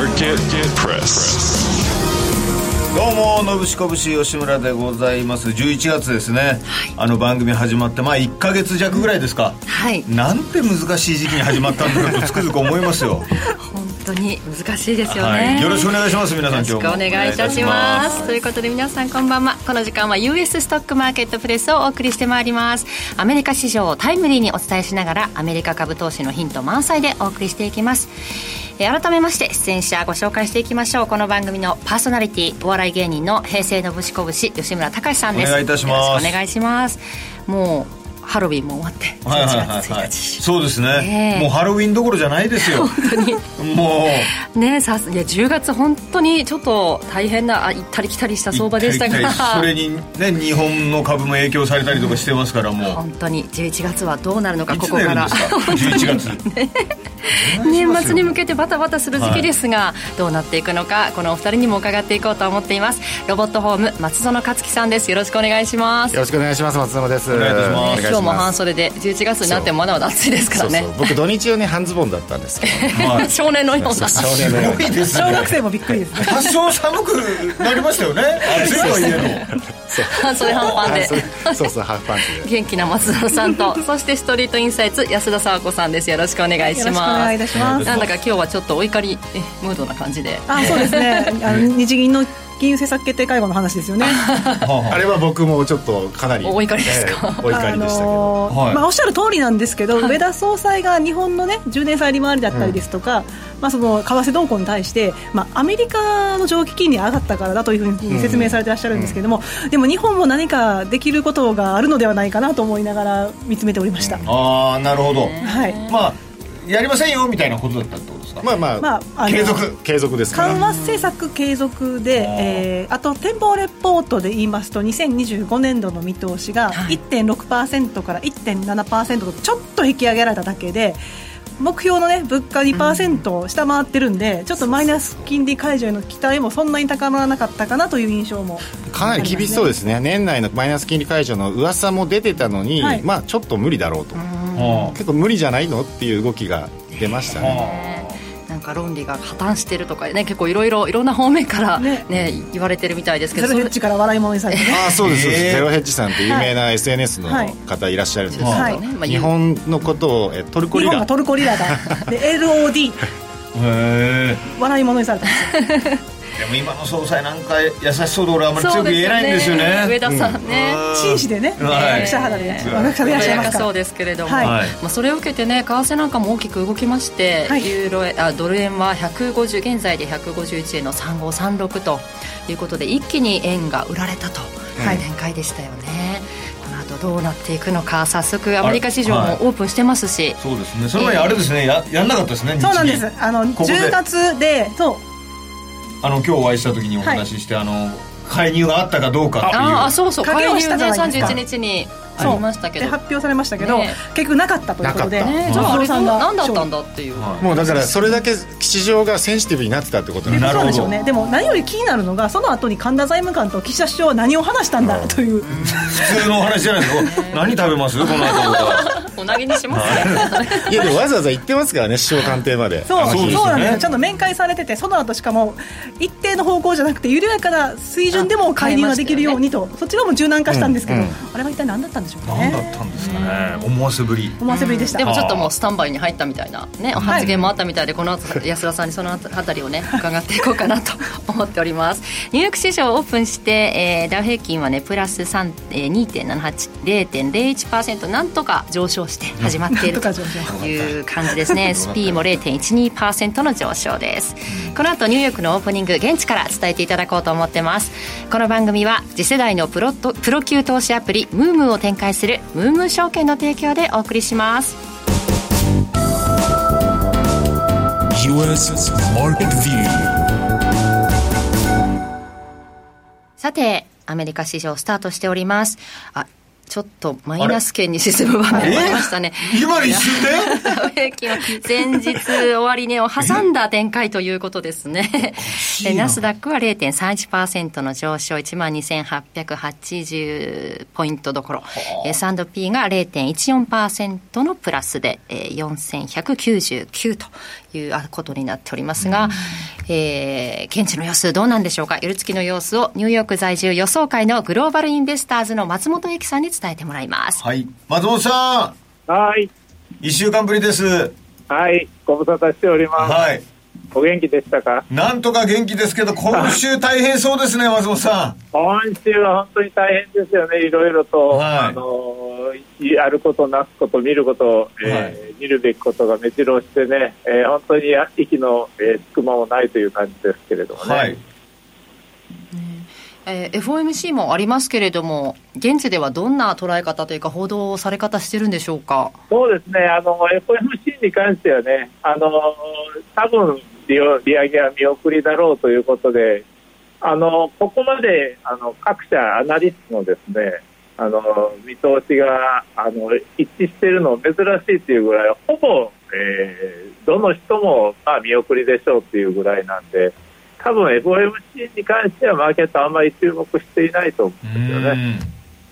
Market Press. どうものぶしこぶし吉村でございます。11月ですね、あの番組始まってまあ1か月弱ぐらいですか、はい。なんて難しい時期に始まったんだろうとつくづく思いますよ。本当に難しいですよね、はい、よろしくお願いします皆さんよろしくお今日も。願いいたします。ということで皆さんこんばんは。この時間は US ストックマーケットプレスをお送りしてまいります。アメリカ市場をタイムリーにお伝えしながらアメリカ株投資のヒント満載でお送りしていきますえー改めまして出演者ご紹介していきましょう。この番組のパーソナリティお笑い芸人の平成のぶしこぶし吉村隆さんです。お願いいたします。お願いします。もうハロウィンも終わってはいはい11はい。月1はい日そうですね、ええ。もうハロウィンどころじゃないですよ。本当に。もう。ねさすいや10月本当にちょっと大変なあ行ったり来たりした相場でしたが。それにね 日本の株も影響されたりとかしてますからもう。本当に。11月はどうなるのかここから。か11月年末に向けてバタバタする時期ですが、どうなっていくのかこのお二人にも伺っていこうと思っています。ロボットホーム松園克樹さんです。よろしくお願いします。よろしくお願いします松園です。お願いいたします日も半袖で11月になってもまだまだ暑いですからね。そうそう。僕土日用に半ズボンだったんですけど。は い少年のような。少年のようすごいですね。小学生もびっくりですね。多少寒くなりましたよね。暑いとはいえ半袖半パンで。そうそうそうハーフパンツで。元気な松園さんと。そしてストリートインサイツ安田佐和子さんです。よろしくお願いします。よろしくお願いいたします。なんだか今日はちょっとお怒りえムードな感じで。あそうですね。あの日銀の金融政策決定会合の話ですよね。あれは僕もちょっとかなりお怒りですか？ええお怒りでしたけど、のーはい。まあ、おっしゃる通りなんですけど、はい。上田総裁が日本の、ね、10年債利回りだったりですとか、まあ、その為替動向に対して、まあ、アメリカの長期金利上がったからだというふうに説明されてらっしゃるんですけども、でも日本も何かできることがあるのではないかなと思いながら見つめておりました。ああなるほど。はい。まあやりませんよみたいなことだったってことですか？まあまあ、まああの継続継続ですから緩和政策継続で、えーあと展望レポートで言いますと2025年度の見通しがはい。1.6%から1.7%とちょっと引き上げられただけで目標の、ね、物価2%を下回ってるんで、ちょっとマイナス金利解除への期待もそんなに高まらなかったかなという印象も。かなり厳しそうですね。年内のマイナス金利解除の噂も出てたのに、はい。まあちょっと無理だろうと。は結構無理じゃないのっていう動きが出ましたあねなんか論理が破綻してるとかね結構いろいろいろんな方面からね。ね言われてるみたいですけどゼロヘッジから笑い物にされてね。ああそうですそうです、えー。ゼロヘッジさんって有名な SNS のはい。方いらっしゃるんですけど、はい。ね。まあ日本のことをえトルコリラ。日本がトルコリラだ。で LOD へえ笑い物にされたんです。よでも今の総裁なんか優しそうで俺あんまり強く言えないんですよね。上田さんね、紳士でね、はい。記者肌でねうん若くいらっしゃいますそうですけれども、はい。まあ、それを受けてね為替なんかも大きく動きまして、はい。ユーロ円あドル円は150現在で151円の3536ということで一気に円が売られたとはい。いう展開でしたよね、この後どうなっていくのか。早速アメリカ市場はい。もオープンしてますし、そうですね。その前にあれですね。ややんなかったですねそうなんです。あのここで。10月でそうあの今日お会いした時にお話しして、あの介入があったかどうかっていう。ああそうそう。介入賭けをしたじゃねないですか。31日にあそう。りましたけど。で発表されましたけど、ね。結局なかったということで、ね。じゃああれさんが何だったんだっていう、はい。もうだからそれだけ市場がセンシティブになってたってことなんですなるほどそうでしょうね。でも何より気になるのがその後に神田財務官と岸田首相は何を話したんだという、普通のお話じゃないですか何食べます？この後とかお投げにしますね。い。やでもわざわざ行ってますからね首相官邸まで。そう。そうですよね。そうなんですよ。ちゃんと面会されててその後しかも一定の方向じゃなくて緩やかな水準でも介入ができるようにと、そっちの方も柔軟化したんですけど、うん。うん。あれは一体何だったんでしょうか何だねったんですかね。思わせぶり。思わせぶりでした、でもちょっともうスタンバイに入ったみたいな、ね、お発言もあったみたいで、この後安田さんにそのあたりをね伺っていこうかなと思っております。ニューヨーク市場オープンして、えーダウ平均はねプラス3、えー、2.780.01%なんとか上昇して始まっているという感じですね。SP も0.12%の上昇です。この後ニューヨークのオープニング現地から伝えていただこうと思ってます。この番組は次世代のプロとプロ級投資アプリムームーを展開するムームー証券の提供でお送りします U.S. Market View さてアメリカ市場スタートしておりますあちょっとマイナス圏に進む場面がありましたね。今の一瞬で？ダ ウ平均は前日終値を挟んだ展開ということですね。えナスダックは0.31%の上昇、12,880ポイントどころ。S&P が0.14%のプラスで、えー4199ということになっておりますが、えー、現地の様子どうなんでしょうか？夜月の様子をニューヨーク在住予想会のグローバルインベスターズの松本由紀さんに伝えてもらいます。はい。松本さはい。ん、一週間ぶりです。はい。ご無沙汰しております。はい。お元気でしたか？なんとか元気ですけど、今週大変そうですね、松本さ今週は本当に大変ですよね。いろいろと、はいあの、やること、なすこと、見ること、えーはい見るべきことが目白押してね、えー本当に息の、えー隙間もないという感じですけれどもん。ね。はい。えー FOMC もありますけれども、現地ではどんな捉え方というか、報道され方してるんでしょうか？そうですね、FOMC に関してはね、あの多分利利上げは見送りだろうということで、あのここまであの各社、アナリストのですねあの見通しがあの一致しているの珍しいというぐらい、ほぼ、えーどの人も、まあ、見送りでしょうというぐらいなんで、多分 FOMC に関してはマーケットあんまり注目していないと思うんですよね。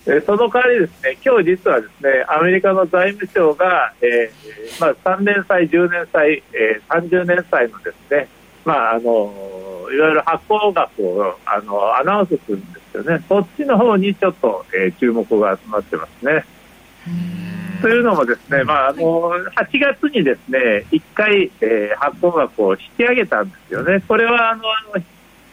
えーその代わりですね、今日実はですね、アメリカの財務省が、えーまあ、3年債、10年債、えー30年債のですね、まあ、あの、いわゆる発行額を、あの、アナウンスするんですよね。そっちの方にちょっと、えー注目が集まってますね。というのもですね、まあ、あの、8月にですね、1回、えー発行額を引き上げたんですよね。これは、あの、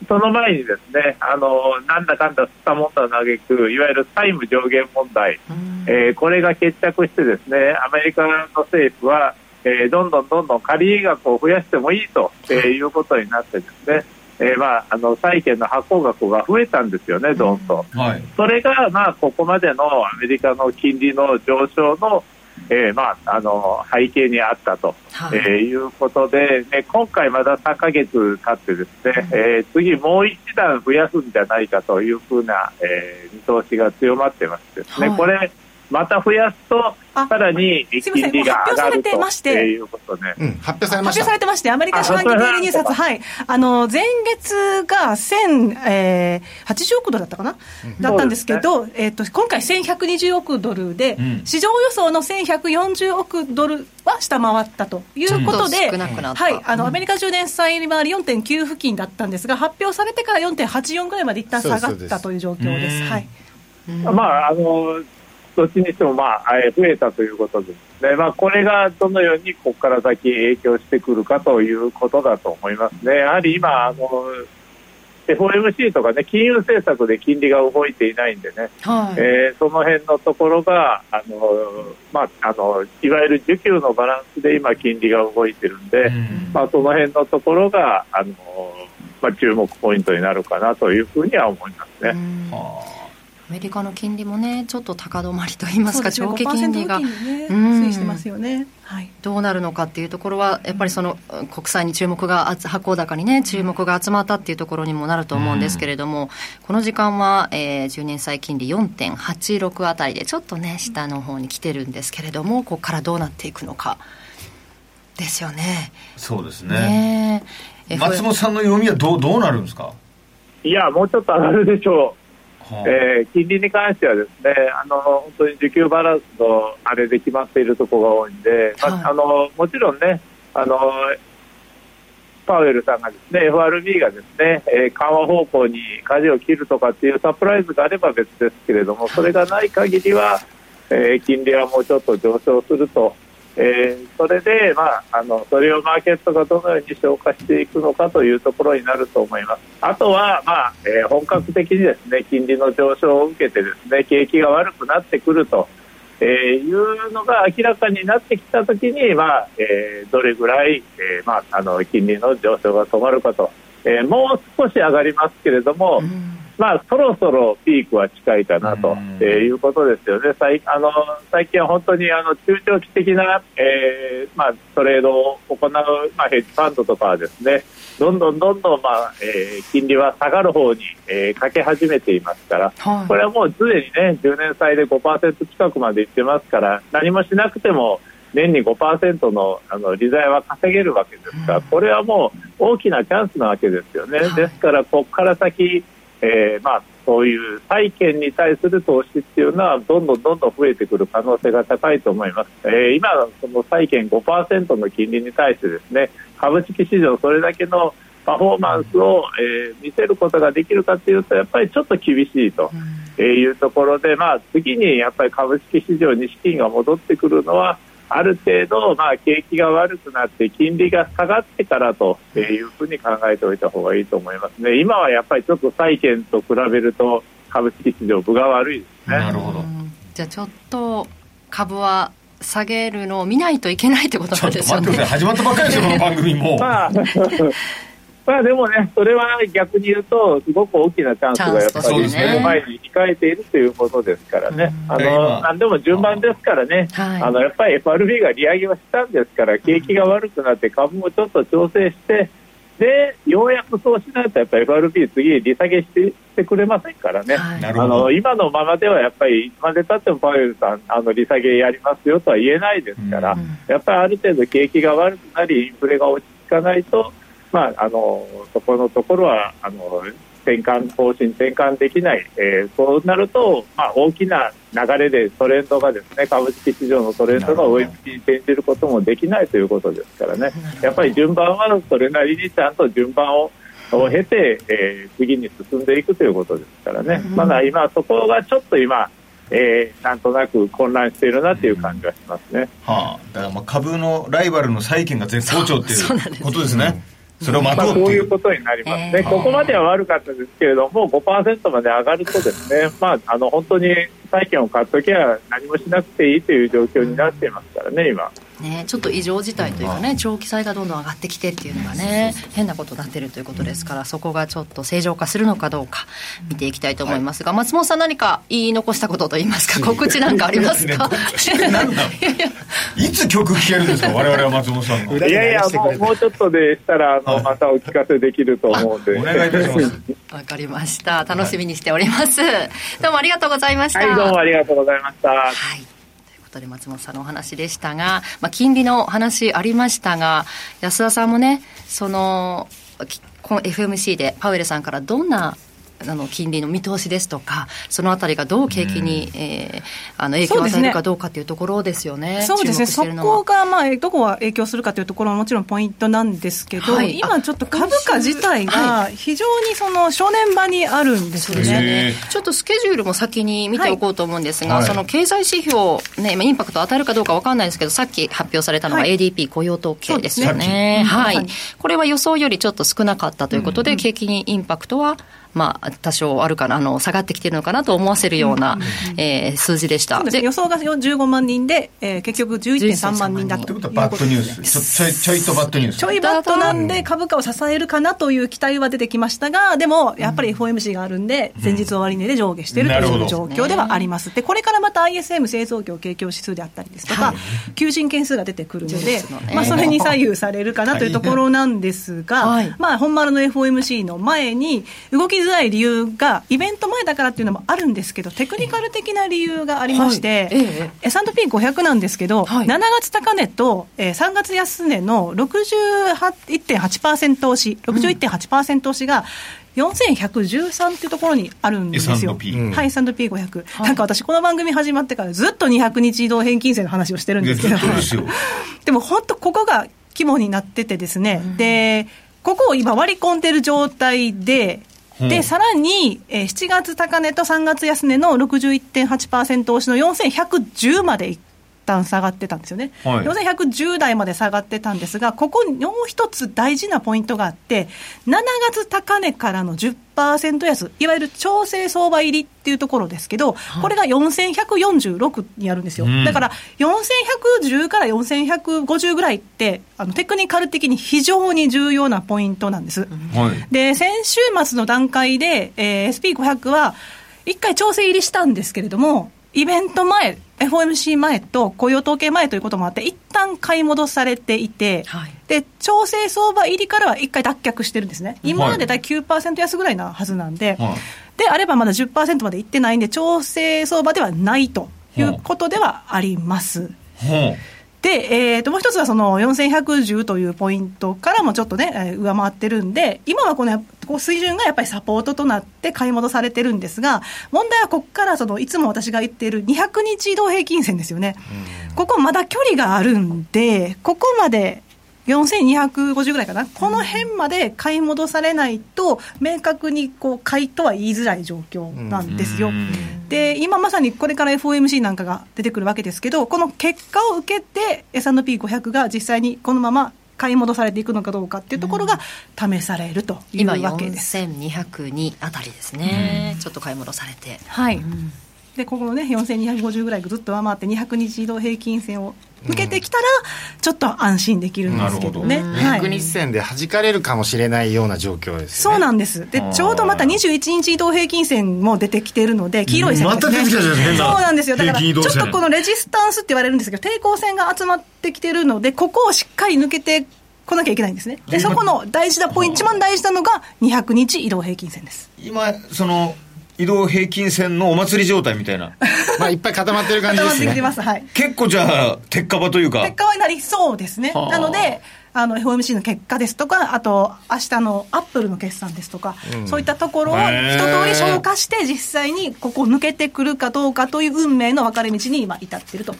その前にですね、あの、なんだかんだ吸ったもんだ嘆く、いわゆる債務上限問題、えーこれが決着してですね、アメリカの政府は、えーどんどんどんどん借り入れ額を増やしてもいいと、えーいうことになってですね、えーまあ、あの、債券の発行額が増えたんですよね、どんと。はい。それが、まあ、ここまでのアメリカの金利の上昇の、えーまあ、あの背景にあったと、はい。えーいうことで、ね、今回まだ3ヶ月経ってですね、えー次もう一段増やすんじゃないかというふうな、えー見通しが強まってましてですね、はい。これ、また増やすと、あさらにすいません。金利が上がるもう発表されてましとて。いうことで、うん、発表されま発した表されてまして、アメリカ四半期デイリーニュース発、はい、あの前月が1080、えー80億ドルだったかな、だったんですけど、えー、と今回、1120億ドルで、うん。市場予想の1140億ドルは下回ったということで、ちょっと少なくなった。はい、あのうん。アメリカ10年債利回り4.9付近だったんですが、発表されてから4.84ぐらいまで一旦下がったという状況です。うんはい。まあ、あの、どっちにしても、まあ、えー増えたということですね。まあ、これがどのようにここから先影響してくるかということだと思いますね。やはり今、あの、FOMC とかね、金融政策で金利が動いていないんでね、はい。えーその辺のところが、あの、まあ、あの、いわゆる需給のバランスで今金利が動いてるんで、うんまあ、その辺のところが、あの、まあ、注目ポイントになるかなというふうには思いますね。アメリカの金利もね、ちょっと高止まりといいますか、すね期金利が5%付近にねうん推移してますよね。はいどうなるのかっていうところは、やっぱりそのうん国債に注目が発行高にね、注目が集まったっていうところにもなると思うんですけれども、この時間は、えー10年債金利4.86あたりで、ちょっとね、下の方に来てるんですけれども、ここからどうなっていくのか。ですよね。そうですね。ねえ松本さんの読みはどう、どうなるんですか？いや、もうちょっと上がるでしょう。はあえー金利に関してはですね、あの本当に需給バランスのあれで決まっているところが多いんで、まあはいあのもちろんね、あのパウエルさんがですね、FRB がですね、えー緩和方向に舵を切るとかっていうサプライズがあれば別ですけれども、それがない限りは、えー金利はもうちょっと上昇すると。えーそれで、まあ、あのそれをマーケットがどのように消化していくのかというところになると思います。あとは、まあえー本格的にですね金利の上昇を受けてですね景気が悪くなってくると、えーいうのが明らかになってきたときに、まあえーどれぐらい、えーまあ、あの金利の上昇が止まるかと、えーもう少し上がりますけれども、まあ、そろそろピークは近いかなと、うんえーいうことですよね。最あの最近は本当にあの中長期的な、えーまあ、トレードを行う、まあ、ヘッジファンドとかはですね、どんどんどんどん、まあえー金利は下がる方に、えーかけ始めていますから、はいこれはもうすでにね、10年債で5%近くまでいってますから、何もしなくても、年に5%のあの利財は稼げるわけですから、これはもう大きなチャンスなわけですよね。ですから、ここから先、えーまあ、そういう債券に対する投資っていうのは、どんどんどんどん増えてくる可能性が高いと思います。えー今、その債券5%の金利に対してですね、株式市場それだけの、パフォーマンスを、えー見せることができるかというとやっぱりちょっと厳しいとえーいうところで、まあ、次にやっぱり株式市場に資金が戻ってくるのはある程度、まあ、景気が悪くなって金利が下がってからというふうに考えておいた方がいいと思いますね。今はやっぱりちょっと債券と比べると株式市場分が悪いですね。なるほど。うん。じゃあちょっと株は下げるのを見ないといけないってことなんですよね。待ってください。始まったばっかりですよこの番組もう。まあまあでもね、それは逆に言うと、すごく大きなチャンスがやっぱり目の前に控えているということですからね、あのなんでも順番ですからね、はい。あのやっぱり FRB が利上げをしたんですから、景気が悪くなって株もちょっと調整して、でようやくそうしないと、やっぱり FRB、次、利下げしてしてくれませんからね。はい。あの今のままではやっぱりいつまでたってもパウエルさんあの利下げやりますよとは言えないですから、うん。やっぱりある程度景気が悪くなりインフレが落ち着かないと、まあ、あのそこのところはあの転換方針転換できない、えーそうなると、まあ、大きな流れでトレンドがですね株式市場のトレンドが上向きに転じることもできないということですからね。やっぱり順番はそれなりにちゃんと順番をを経て、えー次に進んでいくということですからね、まだ今、そこがちょっと今、えーなんとなく混乱しているなという感じがしますね。はあ、だからまあ株のライバルの債券が絶好調ってそうそうなんです。いうことですねそれを待まあ、とうっていそういううことになりますね、えーここまでは悪かったですけれども、5%まで上がると、ですね、まあ、あの本当に債券を買っときゃ何もしなくていいという状況になっていますからね、今。ね、ちょっと異常事態というかね、長期債がどんどん上がってきてっていうのがね、変なことになってるということですから、そこがちょっと正常化するのかどうか、見ていきたいと思いますが、松本さん、何か言い残したことといいますか、告知なんかありますか？いつ曲聴けるんですか？我々は松本さんのいやいやもう、もうちょっとでしたら、あのはいまたお聞かせできると思うんで。お願いいたしますわかりました。楽しみにしております。どうもありがとうございました。はい、どうもありがとうございました。はい。ということで松本さんのお話でしたが、まあ、金利の話ありましたが、安田さんもね、その、この FMC でパウエルさんからどんなあの金利の見通しですとか、そのあたりがどう景気に、えーあの影響を与えるかどうかというところですよね、そうですね、そこが、まあ、どこが影響するかというところももちろんポイントなんですけど、はい。今ちょっと株価自体はが非常にその正念場にあるんですよですよね。ね、ちょっとスケジュールも先に見ておこうと思うんですが、はい。その経済指標、ね、今インパクトを与えるかどうか分かんないですけど、さっき発表されたのがはい。ADP 雇用統計ですよね。はい、うんはい。これは予想よりちょっと少なかったということで、景気にインパクトは、まあ、多少あるかな、あの、下がってきてるのかなと思わせるような、えー数字でした。予想が15万人で、えー結局11.3万人だということはバッドニュース。ちょちょいちょいとバッドニュース。ちょいバットなんで株価を支えるかなという期待は出てきましたが、でもやっぱり FOMC があるんで、前日終値で上下しているという状況ではあります。で、これからまた ISM 製造業景況指数であったりですとか、求人件数が出てくるのでまあそれに左右されるかなというところなんですはい。が、まあ本丸の FOMC の前に動きづらい理由が、イベント前だからっていうのもあるんですけど、テクニカル的な理由がありまして、はい。え S&P500 なんですけど、はい。7月高値と、えー3月安値の61.8%押し、61.8%押しが、4113っていうところにあるんですよ。S&P うん。はい、S&P500、なんか私、この番組始まってからずっと200日移動平均線の話をしてるんですけど、ですよ。でも本当、ここが肝になっててですね、で、ここを今割り込んでる状態で、うんで、さらに、えー7月高値と3月安値の61.8%押しの4110まで行旦下がってたんですよね。はい4110台まで下がってたんですが、ここにもう一つ大事なポイントがあって、7月高値からの10%安、いわゆる調整相場入りっていうところですけど、これが4146にあるんですよ。うんだから、4110から4150ぐらいって、あのテクニカル的に非常に重要なポイントなんです。はいで、先週末の段階で、えー SP500 は、一回調整入りしたんですけれども、イベント前、FOMC 前と雇用統計前ということもあって、一旦買い戻されていて、はい。で、調整相場入りからは一回脱却してるんですね。今まで大体9%安ぐらいなはずなんで、はい。であればまだ10%までいってないんで、調整相場ではないということではあります。ほで、えー、ともう一つはその4110というポイントからもちょっとね、えー上回ってるんで、今はこのこう水準がやっぱりサポートとなって買い戻されてるんですが、問題はここからそのいつも私が言っている200日移動平均線ですよね、ここまだ距離があるんで、ここまで4250ぐらいかな、この辺まで買い戻されないと、明確にこう買いとは言いづらい状況なんですよ。で、今まさにこれから FOMC なんかが出てくるわけですけど、この結果を受けて、S&P500 が実際にこのまま買い戻されていくのかどうかっていうところが試されるという今わけです。4202あたりですね、ちょっと買い戻されて。はい、でここのね4250ぐらいずっと上回って200日移動平均線を抜けてきたら、ちょっと安心できるんですけどね。はい200日線で弾かれるかもしれないような状況です、ね、そうなんです。で、ちょうどまた21日移動平均線も出てきているので、黄色い線また出てきたじゃん変なそうなんですよ。だから、ちょっとこのレジスタンスって言われるんですけど、抵抗線が集まってきてるので、ここをしっかり抜けてこなきゃいけないんですね。で、そこの大事なポイント、一番大事なのが200日移動平均線です。今その移動平均線のお祭り状態みたいな。まあいっぱい固まってる感じ固ですね。まってきてます。はい。結構じゃあ鉄火場というか結果はなりそうですね。はあ。なので、あの FOMC の結果ですとか、あと明日のアップルの決算ですとか、そういったところを一通り消化して、実際にここを抜けてくるかどうかという運命の分かれ道に今、至っていると。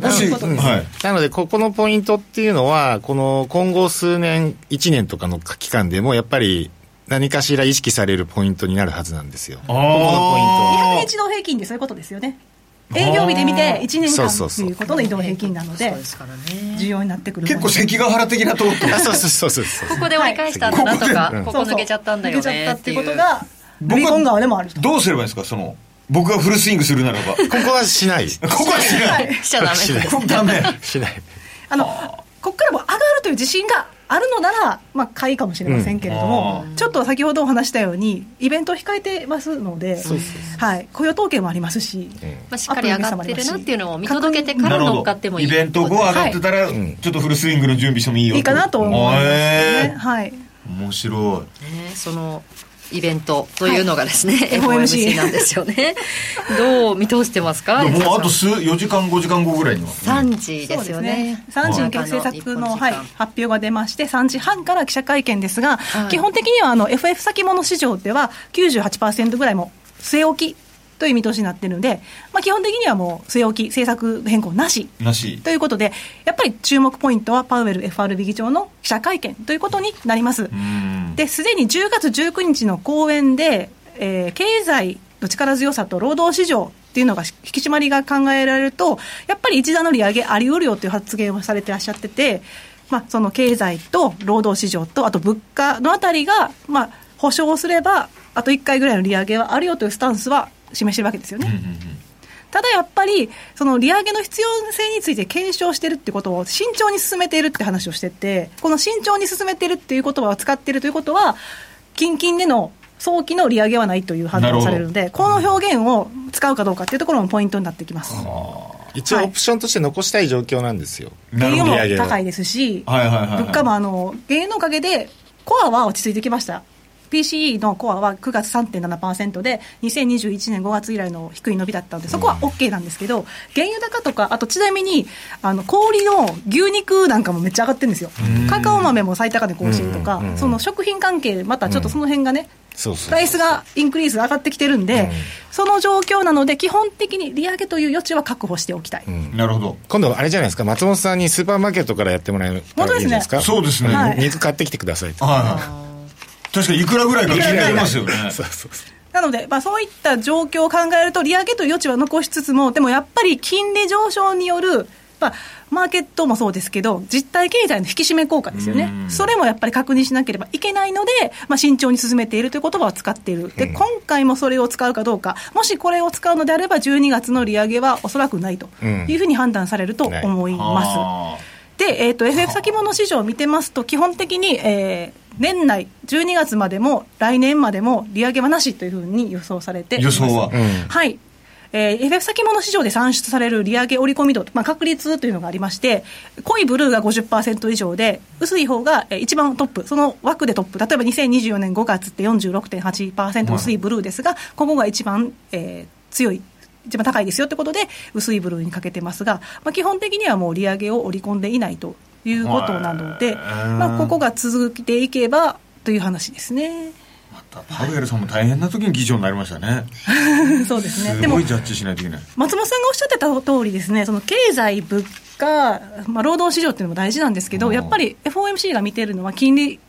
もしいうことです。はい。なので、ここのポイントっていうのは、この今後数年、1年とかの期間でも、やっぱり何かしら意識されるポイントになるはずなんですよ。ここのポイントは。200日移動平均ってそういうことですよね。営業日で見て1年間そうそうそう。ということの移動平均なのでそう、ですからね。重要になってくる結構関ヶ原的なとこあそうそうそうそう。ここで折り返したんだなとか、はいここ抜けちゃったんだよね抜けちゃったっていうことが、ルビコン川でもあると。どうすればいいんですか？その僕がフルスイングするならば。ここはしない。ここはしない。しちゃダメ。しない。ですここダメ。しない。あの、ここからも上がるという自信があるのなら、まあ、買いかもしれませんけれども、ちょっと先ほどお話したように、イベントを控えてますので、はい、雇用統計もありますし、まあ、しっかり上がってるなっていうのを見届けてから乗っかってもいい。イベント後上がってたら、はちょっとフルスイングの準備してもいいよいいかなと思います、ね。へ。ーはい。面白ね、そのイベントというのがですね、はい。FOMC なんですよね。どう見通してますか？ももうあと数4時間5時間後ぐらいには。さん3時ですよね。3時に政策の、はい、発表が出まして、3時半から記者会見ですが、はい。基本的にはあの FF 先物市場では98%ぐらいも据え置きという見通しになっているので、まあ、基本的にはもう据え置き、政策変更なし。なし。ということで、やっぱり注目ポイントはパウエル FRB 議長の記者会見ということになります。うん。で、すでに10月19日の講演で、えー経済の力強さと労働市場っていうのが引き締まりが考えられると、やっぱり一段の利上げあり得るよという発言をされてらっしゃってて、まあ、その経済と労働市場と、あと物価のあたりが、まあ、保証すれば、あと1回ぐらいの利上げはあるよというスタンスは示してるわけですよね。ただやっぱり、その利上げの必要性について検証してるってことを慎重に進めているって話をしてて、この慎重に進めてるっていう言葉を使っているということは、近々での早期の利上げはないという判断をされるので、この表現を使うかどうかっていうところもポイントになってきます。一応オプションとして残したい状況なんですよ。原油も利上げを高いですし、はいはいはいはい物価もあの原油のおかげで、コアは落ち着いてきました。PCE のコアは9月3.7%で、2021年5月以来の低い伸びだったので、そこは OK なんですけど、原油高とか、あとちなみに、あの氷の牛肉なんかもめっちゃ上がってるんですよ。カカオ豆も最高値更新とか、その食品関係、またちょっとその辺がね、そうそうプライスがインクリーズ上がってきてるんで、その状況なので、基本的に利上げという余地は確保しておきたい。なるほど。今度あれじゃないですか。松本さんにスーパーマーケットからやってもらえたらいいんですか？そうですね。はい。水買ってきてくださいと。はいはい確かにいくらぐらいか気になりますよね。そうそうそう。なので、まあ、そういった状況を考えると、利上げという余地は残しつつも、でもやっぱり金利上昇による、まあ、マーケットもそうですけど、実体経済の引き締め効果ですよね、それもやっぱり確認しなければいけないので、まあ、慎重に進めているという言葉を使っている、で今回もそれを使うかどうか、もしこれを使うのであれば、12月の利上げはおそらくないというふうに判断されると思います。あで、えー、と FF 先物市場を見てますと、基本的に、えー年内、12月までも来年までも利上げはなしというふうに予想されています。予想は？うん。はい。えー FF 先物市場で算出される利上げ織り込み度、まあ、確率というのがありまして、濃いブルーが50%以上で、薄い方がえー一番トップ、その枠でトップ、例えば2024年5月って46.8%薄いブルーですが、ここが一番、えー強い。一番高いですよってことで、薄いブルーにかけてますが、まあ、基本的にはもう利上げを織り込んでいないということなので、まあ、ここが続いていけばという話ですね。またパウエルさんも大変な時に議長になりましたね そうですね。でもすごいジャッジしないといけない松本さんがおっしゃってた通りですね、その経済、物か、まあ、労働市場っていうのも大事なんですけど、やっぱり FOMC が見てるのは金利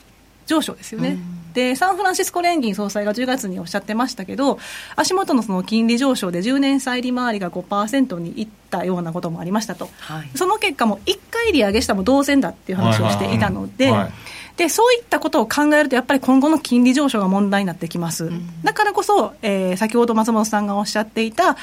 上昇ですよね。でサンフランシスコ連銀総裁が10月におっしゃってましたけど、足元のその金利上昇で10年債利回りが5%にいったようなこともありましたと、はい。その結果も1回利上げしたも同然だっていう話をしていたので、でそういったことを考えると、やっぱり今後の金利上昇が問題になってきます。だからこそ、えー先ほど松本さんがおっしゃっていた、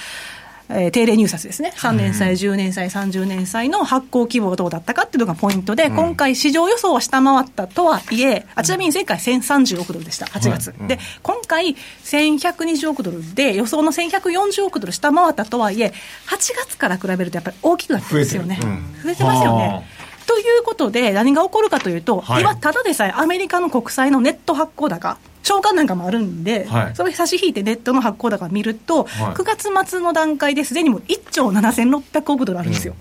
えー定例入札ですね、3年債、10年債、30年債の発行規模がどうだったかっていうのがポイントで、今回、市場予想は下回ったとはいえ、あちなみに前回1030億ドルでした、8月。で、今回、1120億ドルで、予想の1140億ドル下回ったとはいえ、8月から比べるとやっぱり大きくなってますよね。増えてますよはね。ということで、何が起こるかというと、はい。今、ただでさえアメリカの国債のネット発行高、償還なんかもあるんで、はい。それ差し引いてネットの発行高を見ると、はい。9月末の段階ですでにもう1兆7600億ドルあるんですよ。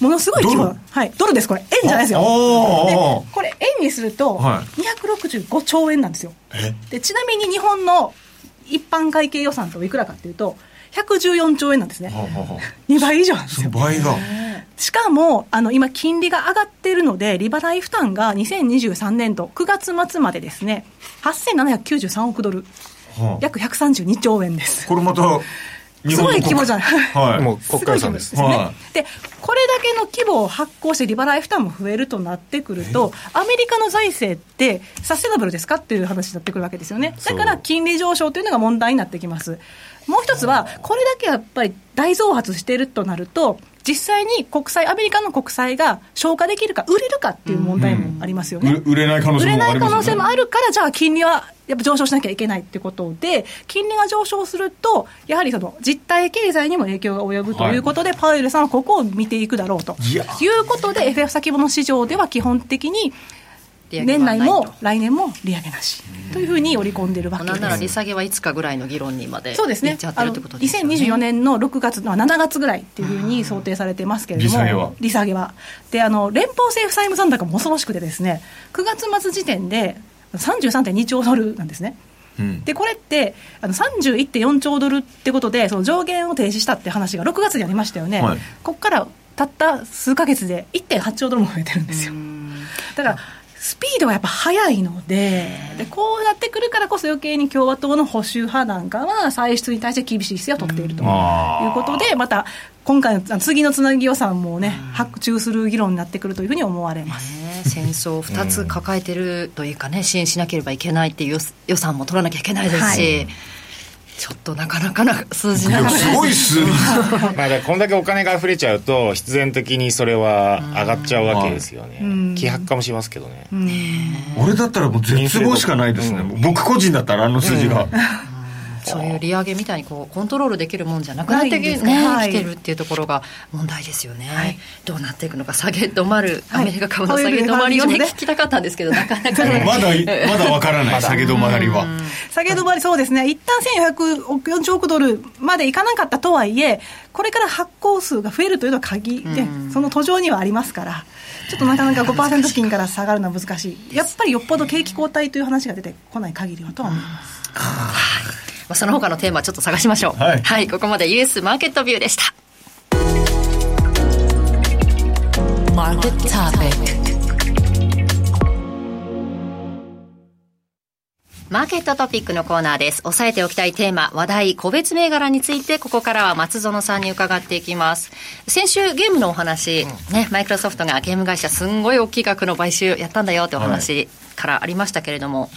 ものすごい規模。ドル？はい、ドルです、これ、円じゃないですよ。でこれ、円にすると、は265兆円なんですよ。でちなみに日本の一般会計予算といくらかっていうと、114兆円なんですね。はあはあはあ2倍以上なんですよ。倍がしかも、あの、今、金利が上がっているので、利払い負担が2023年度9月末までですね、8793億ドル、はあ約132兆円です。これまた日すごい規模じゃない。はいもう国家予算ですすごいでこれだけの規模を発行して利払い負担も増えるとなってくると、アメリカの財政ってサステナブルですかっていう話になってくるわけですよね。だから金利上昇というのが問題になってきます。もう一つは、これだけやっぱり大増発しているとなると、実際に国債、アメリカの国債が消化できるか、売れるかっていう問題もありますよね。売れ売れない可能性売れないもありますよね。可能性もあるから、じゃあ金利はやっぱ上昇しなきゃいけないってことで、金利が上昇すると、やはりその実体経済にも影響が及ぶということで、パウエルさんはここを見ていくだろうということで、FF 先物市場では基本的に年内も来年も利上げなし。というふうに織り込んでるわけです。なんなら利下げはいつかぐらいの議論にまでそうですね。いっちゃってあのるってことですよね。2024年の6月、まあ、7月ぐらいっていうふうに想定されてますけれども、利下げは？利下げは。であの連邦政府債務残高も恐ろしくて、ですね9月末時点で33.2兆ドルなんですね。うん。でこれってあの31.4兆ドルってことでその上限を停止したって話が6月にありましたよね、はい。ここからたった数か月で1.8兆ドルも増えてるんですよ。だからスピードがやっぱ速いのででこうなってくるからこそ余計に共和党の保守派なんかは歳出に対して厳しい姿勢を取っているということでまた今回の次のつなぎ予算もね発注する議論になってくるというふうに思われます。ね戦争を2つ抱えてるというかね、支援しなければいけないっていう予予算も取らなきゃいけないですし、ちょっとなかなかな数字なすごい数字。まあ、こんだけお金が溢れちゃうと必然的にそれは上がっちゃうわけですよね。希薄化もしますけどね、俺だったらもう絶望しかないですね、僕個人だったらあの数字が、そういう利上げみたいにこうコントロールできるもんじゃなくなってき,、ねはい。来てるっていうところが問題ですよね、どうなっていくのか下げ止まる、はい。アメリカ株の下げ止まりをね聞きたかったんですけどなかなかね。まだまだわからない下げ止まりは、下げ止まり、そうですね、一旦1440億ドルまでいかなかったとはいえ、これから発行数が増えるというのは鍵で、その途上にはありますから、ちょっとなかなか5%金から下がるのは難しい、やっぱりよっぽど景気後退という話が出てこない限りはとは思います。まあその他のテーマちょっと探しましょうはいここまで US マーケットビューでした Market topic. マーケットトピックのコーナーです。押さえておきたいテーマ、話題、個別銘柄について、ここからは松園さんに伺っていきます。先週ゲームのお話、ね、マイクロソフトがゲーム会社すんごい大きい額の買収やったんだよってお話からありましたけれども、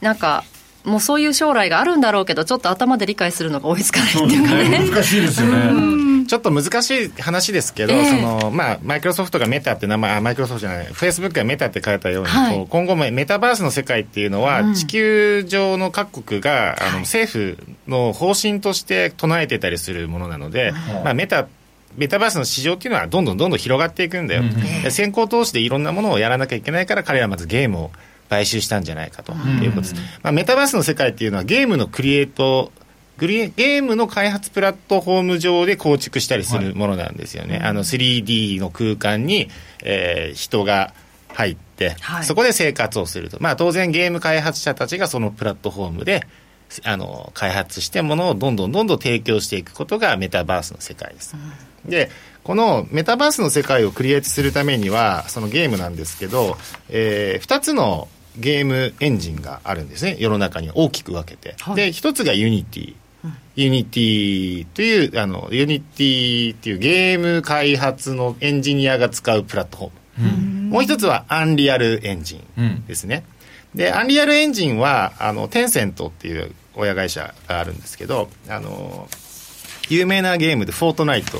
なんか、もうそういう将来があるんだろうけど、ちょっと頭で理解するのが追いつかないっていうかね。難しいですよね、ちょっと難しい話ですけど、ええ。そのまあ、マイクロソフトがメタって名前、あマイクロソフトじゃない、フェイスブックがメタって書いたように、はい。こう今後もメタバースの世界っていうのは、地球上の各国があの政府の方針として唱えてたりするものなので、まあ、メタメタバースの市場っていうのはどんどんどんどん広がっていくんだよ、で先行投資でいろんなものをやらなきゃいけないから彼らはまずゲームを買収したんじゃないかということです、まあ、メタバースの世界っていうのはゲームのクリエイトグリゲームの開発プラットフォーム上で構築したりするものなんですよね、あの 3D の空間に、えー人が入って、はい。そこで生活をすると、まあ、当然ゲーム開発者たちがそのプラットフォームであの開発してものをどんどんどんどん提供していくことがメタバースの世界です、でこのメタバースの世界をクリエイトするためにはそのゲームなんですけど、えー、2つのゲームエンジンがあるんですね。世の中に大きく分けて、はい、で1つがユニティ。ユニティというあのユニティっていうゲーム開発のエンジニアが使うプラットフォーム、うん、もう一つはアンリアルエンジンですね、うん、でアンリアルエンジンはあのテンセントっていう親会社があるんですけどあの有名なゲームで「フォートナイト」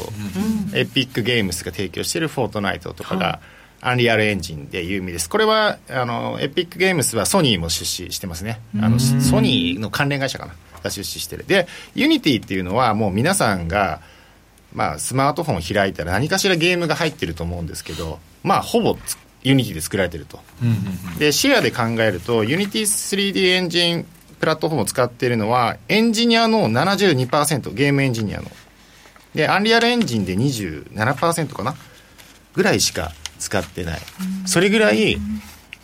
うん、エピックゲームスが提供している「フォートナイト」とかが、アンリアルエンジンで有名です。これは、あの、エピックゲームスはソニーも出資してますね。あの、ソニーの関連会社かな。が出資してる。で、ユニティっていうのはもう皆さんが、まあ、スマートフォンを開いたら何かしらゲームが入ってると思うんですけど、まあ、ほぼユニティで作られてると。で、シェアで考えると、ユニティ 3D エンジンプラットフォームを使っているのは、エンジニアの72%、ゲームエンジニアの。で、アンリアルエンジンで27%かな？ぐらいしか使ってない。それぐらい、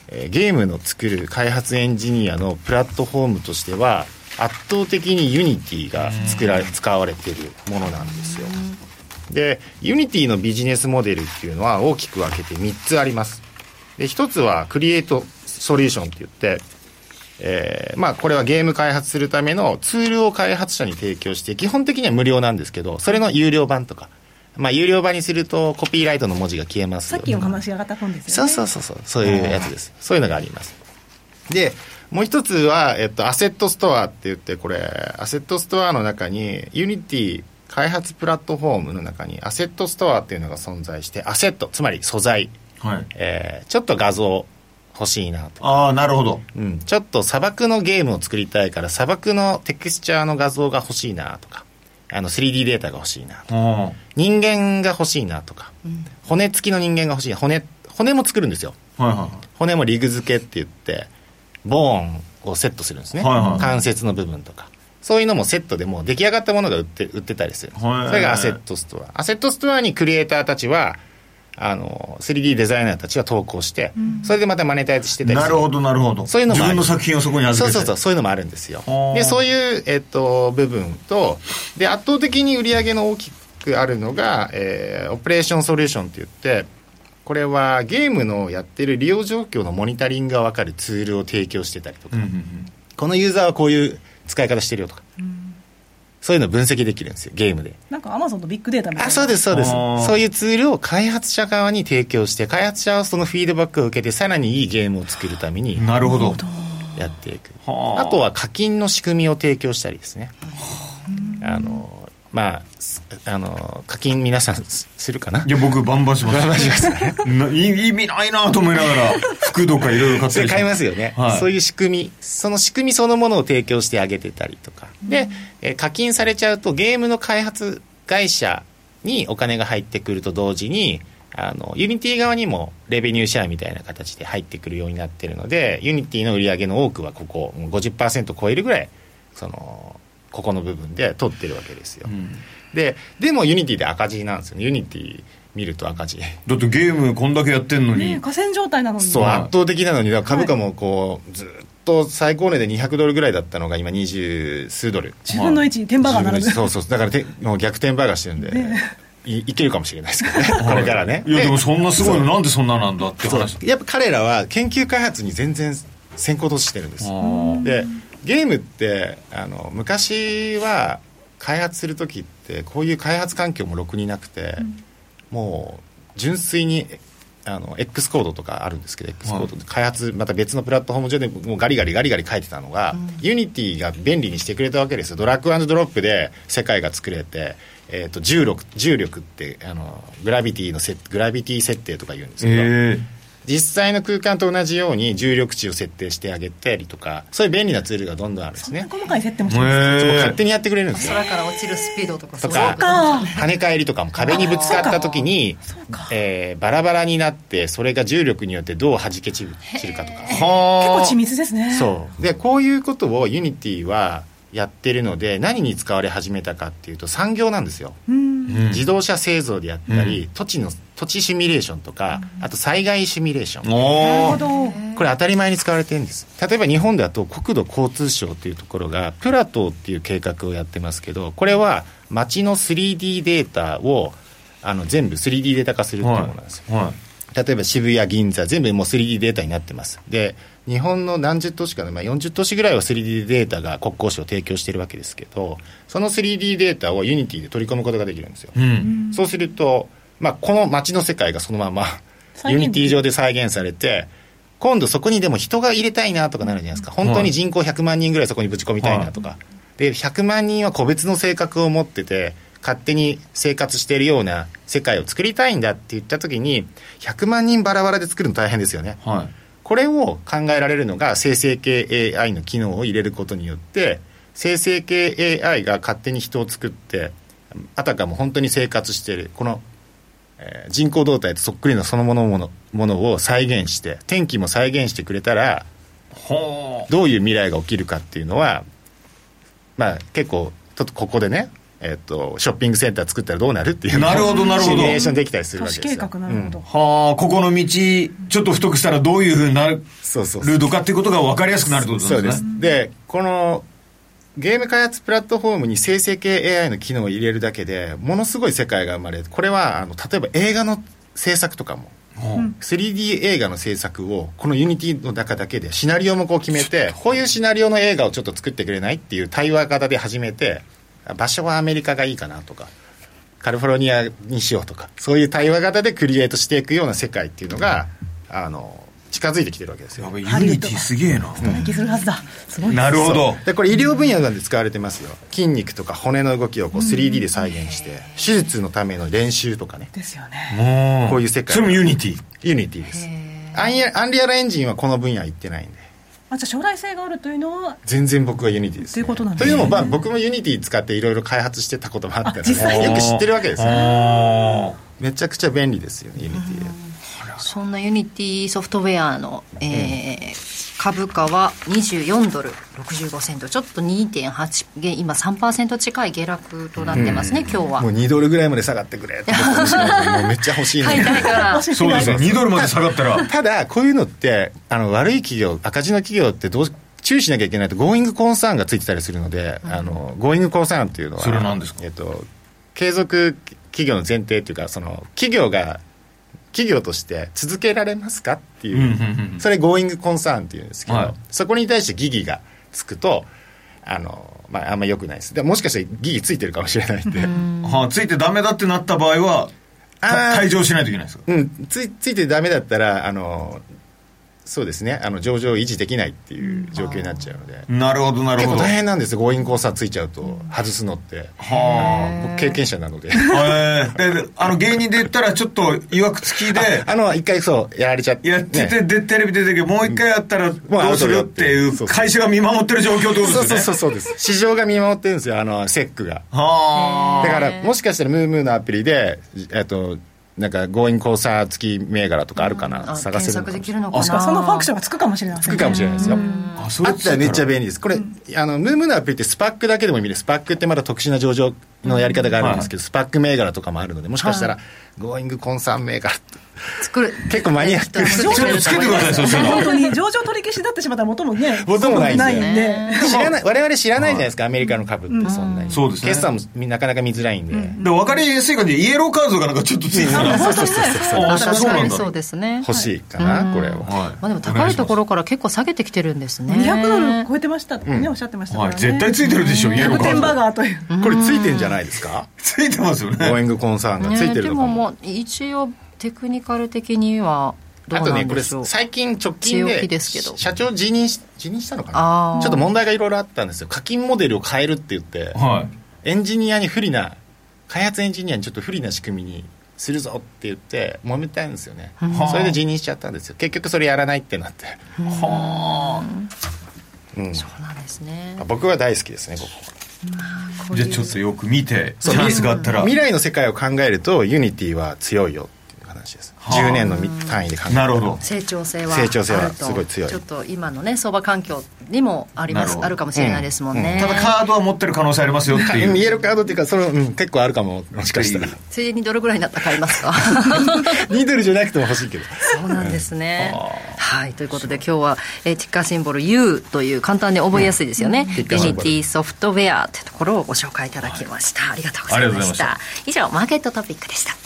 えー、ゲームの作る開発エンジニアのプラットフォームとしては、圧倒的にユニティが作ら使われているものなんですよ。でユニティのビジネスモデルっていうのは大きく分けて3つあります。で1つはクリエイトソリューションって言ってえー、まあこれはゲーム開発するためのツールを開発者に提供して基本的には無料なんですけどそれの有料版とかまあ有料版にするとコピーライトの文字が消えますさっきお話上がった本ですよね。そうそうそうそう。そういうやつです。そういうのがあります。でもう一つは、えっと、アセットストアって言って、これ、アセットストアの中に、ユニティ開発プラットフォームの中に、アセットストアっていうのが存在して、アセット、つまり素材、はい、えー、ちょっと画像欲しいなと。ああ、なるほど。うん、ちょっと砂漠のゲームを作りたいから、砂漠のテクスチャーの画像が欲しいなとか、あの 3D データが欲しいなと。か、人間が欲しいなとか、うん、骨付きの人間が欲しい。骨、骨も作るんですよ。はいはい、骨もリグ付けって言って、ボーンをセットするんですね、はいはい、関節の部分とか。そういうのもセットでもう出来上がったものが売って売ってたりするそれがアセットストア。アセットストアにクリエイターたちはあの 3D デザイナーたちが投稿して、うん、それでまたマネタイズしてたりする。なるほどなるほど。そういうのも自分の作品をそこに預けて。そうそうそうそういうのもあるんですよ。でそういう、えっと、部分とで圧倒的に売り上げの大きくあるのが、えー、オペレーションソリューションって言ってこれはゲームのやってる利用状況のモニタリングが分かるツールを提供してたりとか、うんうんうん、このユーザーはこういう使い方してるよとか、うん、そういうの分析できるんですよゲームで。なんかアマゾンのビッグデータみたいな。あそうですそうです。そういうツールを開発者側に提供して開発者はそのフィードバックを受けてさらにいいゲームを作るためになるほど。やっていく。あ。とは課金の仕組みを提供したりですね。あのまあ、あの課金皆さんするかな？いや僕バンバンします。意味ないなと思いながら 服とかいろいろ買って買いますよね、はい、そういう仕組みその仕組みそのものを提供してあげてたりとか、うん、で、え課金されちゃうとゲームの開発会社にお金が入ってくると同時にあのユニティ側にもレベニューシェアみたいな形で入ってくるようになってるのでユニティの売り上げの多くはここ50%超えるぐらいそのここの部分で取ってるわけですよ、うん、ででもユニティで赤字なんですよね。ユニティ見ると赤字。だってゲームこんだけやってんのに、ね、寡占状態なのに。そう圧倒的なのに株価もこう、ずっと最高値で200ドルぐらいだったのが今二十数ドル。10分の1テンバガーならぬ。そうそう。だからてもう逆テンバガーしてるんで、ねいいけるかもしれないですけどね、これからね。いや、でもそんなすごいの、なんでそんななんだって話。やっぱ彼らは研究開発に全然先行投資してるんです。で、ゲームってあの昔は開発する時ってこういう開発環境もろくになくて、うん、もう純粋にあの X コードとかあるんですけど X コードで開発また別のプラットフォーム上でもうガリガリガリガリ書いてたのが、うん、ユニティが便利にしてくれたわけですよ。ドラッグドロップで世界が作れて、えーと、重力重力ってあのグラビティのせグラビティ設定とか言うんですけど、えー実際の空間と同じように重力値を設定してあげたりとかそういう便利なツールがどんどんあるんですね。細かい設定もしてます。勝手にやってくれるんですよ。空から落ちるスピードとか。とか跳ね返りとかも壁にぶつかった時に、えー、バラバラになってそれが重力によってどう弾け散るかとか。結構緻密ですね。そう。でこういうことをユニティはやってるので何に使われ始めたかっていうと産業なんですよ、自動車製造であったり、うん、土地の土地シミュレーションとか、あと災害シミュレーションなるほどこれ当たり前に使われてるんです例えば日本だと国土交通省っていうところがプラトーっていう計画をやってますけどこれは街の 3D データをあの全部 3D データ化するっていうものなんですよ、は例えば渋谷、銀座、全部もう 3D データになってます。で、日本の何十都市かの、まあ、40都市ぐらいは 3D データが国交省提供してるわけですけど、その 3D データをユニティで取り込むことができるんですよ。い。うん。そうすると、まあ、この街の世界がそのままユニティ上で再現されて、今度そこにでも人が入れたいなとかなるじゃないですか。本当に人口100万人ぐらいそこにぶち込みたいなとか。で、100万人は個別の性格を持ってて、勝手に生活しているような世界を作りたいんだって言った時に、100万人バラバラで作るの大変ですよね。はい。これを考えられるのが生成系 AI の機能を入れることによって生成系 AI が勝手に人を作ってあたかも本当に生活しているこの、えー人工動態とそっくりのそのものものものを再現して天気も再現してくれたらほどういう未来が起きるかっていうのはまあ結構ちょっとここでねえっとショッピングセンター作ったらどうなるっていうなるほど なるほど。シミュレーションできたりする都わけですよ。市計画なるほど、う。はあ、ここの道、ちょっと太くしたらどういうふうになるそうそうそうルートかっていうことが分かりやすくなるってことそうですでね。す。でこのゲーム開発プラットフォームに生成系 AI の機能を入れるだけでものすごい世界が生まれる。これはあの例えば映画の制作とかも 3D 映画の制作をこのユニティの中だけでシナリオもこう決めてこういうシナリオの映画をちょっと作ってくれないっていう対話型で始めて場所はアメリカがいいかなとかカリフォルニアにしようとかそういう対話型でクリエイトしていくような世界っていうのがあの近づいてきてるわけですよ。ユニティすげえな。働きするはずだ。すごい。なるほど。でこれ医療分野なんで使われてますよ。筋肉とか骨の動きをこう 3D で再現して、手術のための練習とかね。ですよね。もこういう世界。それもユニティ？ユニティです。アンアンリアルエンジンはこの分野は行ってないんで。あじゃあ将来性があるというのは全然僕はユニティです、ね、ということなんですね。というのも、まあ、僕もユニティ使っていろいろ開発してたこともあったのでよく知ってるわけですよ。あめちゃくちゃ便利ですよユニティそんなユニティソフトウェアの、えー株価は24ドル65セント。ちょっと2.8げ今3%近い下落となってますね、今日は。もう2ドルぐらいまで下がってくれって めっちゃ欲しいの買いたいからあ。そうですね。2ドルまで下がったら。ただこういうのってあの悪い企業赤字の企業ってどう注意しなきゃいけないとゴーイングコンサーンがついてたりするので、あのゴーイングコンサーンっていうのはそれは何ですか？えっと、継続企業の前提っていうかその企業が企業として続けられますかっていう,、それゴーイングコンサーンっていうんですけど、はい。そこに対して疑義がつくとあの、まあ、あんま良くないです。でもしかしたら疑義ついてるかもしれないん。で、はあ、ついてダメだってなった場合は、退場しないといけないですか？うん、ついついてダメだったらあのそうですね。あの上場を維持できないっていう状況になっちゃうので、なるほど、なるほど。結構大変なんですよ。ゴーイングコンサーついちゃうと外すのって、は僕経験者なので。で、あの、芸人で言ったら、ちょっと、いわくつきで、あの一回そうやられちゃって。やってて、で、テレビ出てけど、もう一回やったら、どもうするっていう、会社が見守ってる状況ってことですよね。そうそうそうそうです。市場が見守ってるんですよあのセックが。はあ。だからもしかしたらムームーのアプリでえっとなんかゴーイングコンサー付き銘柄とかあるかな、あ探せるできるのかな？そのファンクションがつくかもしれませんね。つくかもしれないですよあそれあったらめっちゃ便利ですこれ、あのムームーのアプリってスパックだけでも見れる。スパックってまだ特殊な上場のやり方があるんですけど、スパック銘柄とかもあるのでもしかしたら、ゴーイングコンサー銘柄作る。結構マニアック。ですちょっちょっとつけてください、そしたら。本当に上場取り消しになってしまったら元もね元もないんで。知らない我々知らないじゃないですか、アメリカの株ってそんなに、そうですね。決算もなかなか見づらいんで、で、分かりやすい感じで、イエローカードがなんかちょっとついてたら。本当にねあそう確かになんだ。そうですね。欲しいかな、これは、はい。まあ、でも高いところから結構下げてきてるんですね。200ドル超えてましたってね、おっしゃってましたかはい、らね絶対ついてるでしょ、イエローカード。逆転バーガーという。これついてんじゃないですか、ついてますよゴね。ーイングコンサーンがついてるのかも。ももう一応テクニカル的にはどうなあとねこれ最近直近強で気ですけど。社長辞任し辞任したのかな？ちょっと問題がいろいろあったんですよ。課金モデルを変えるって言って。はい。エンジニアに不利な開発エンジニアにちょっと不利な仕組みにするぞって言って揉めたんですよね、それで辞任しちゃったんですよ。結局それやらないってなって、うん。そうなんですね。僕は大好きですねここ。じゃあちょっとよく見て、チャンスがあったら。未来の世界を考えるとユニティは強いよ話です10年の単位で考えるとなるほど。成長性は成長性はすごい強いちょっと今のね相場環境にもありますあるかもしれないですもんね、ただカードは持ってる可能性ありますよっていう。イエローカードっていうかその、うん、結構あるかももしかしたらついにどれぐらいになったら買いますかニードルじゃなくても欲しいけどそうなんですね。はい。ということで今日は、えー、ティッカーシンボル U という簡単で覚えやすいですよね。ティッユニティソフトウェアというところをご紹介いただきました。ありがとうございまありがとうございしまた。以上、マーケットトピックでした。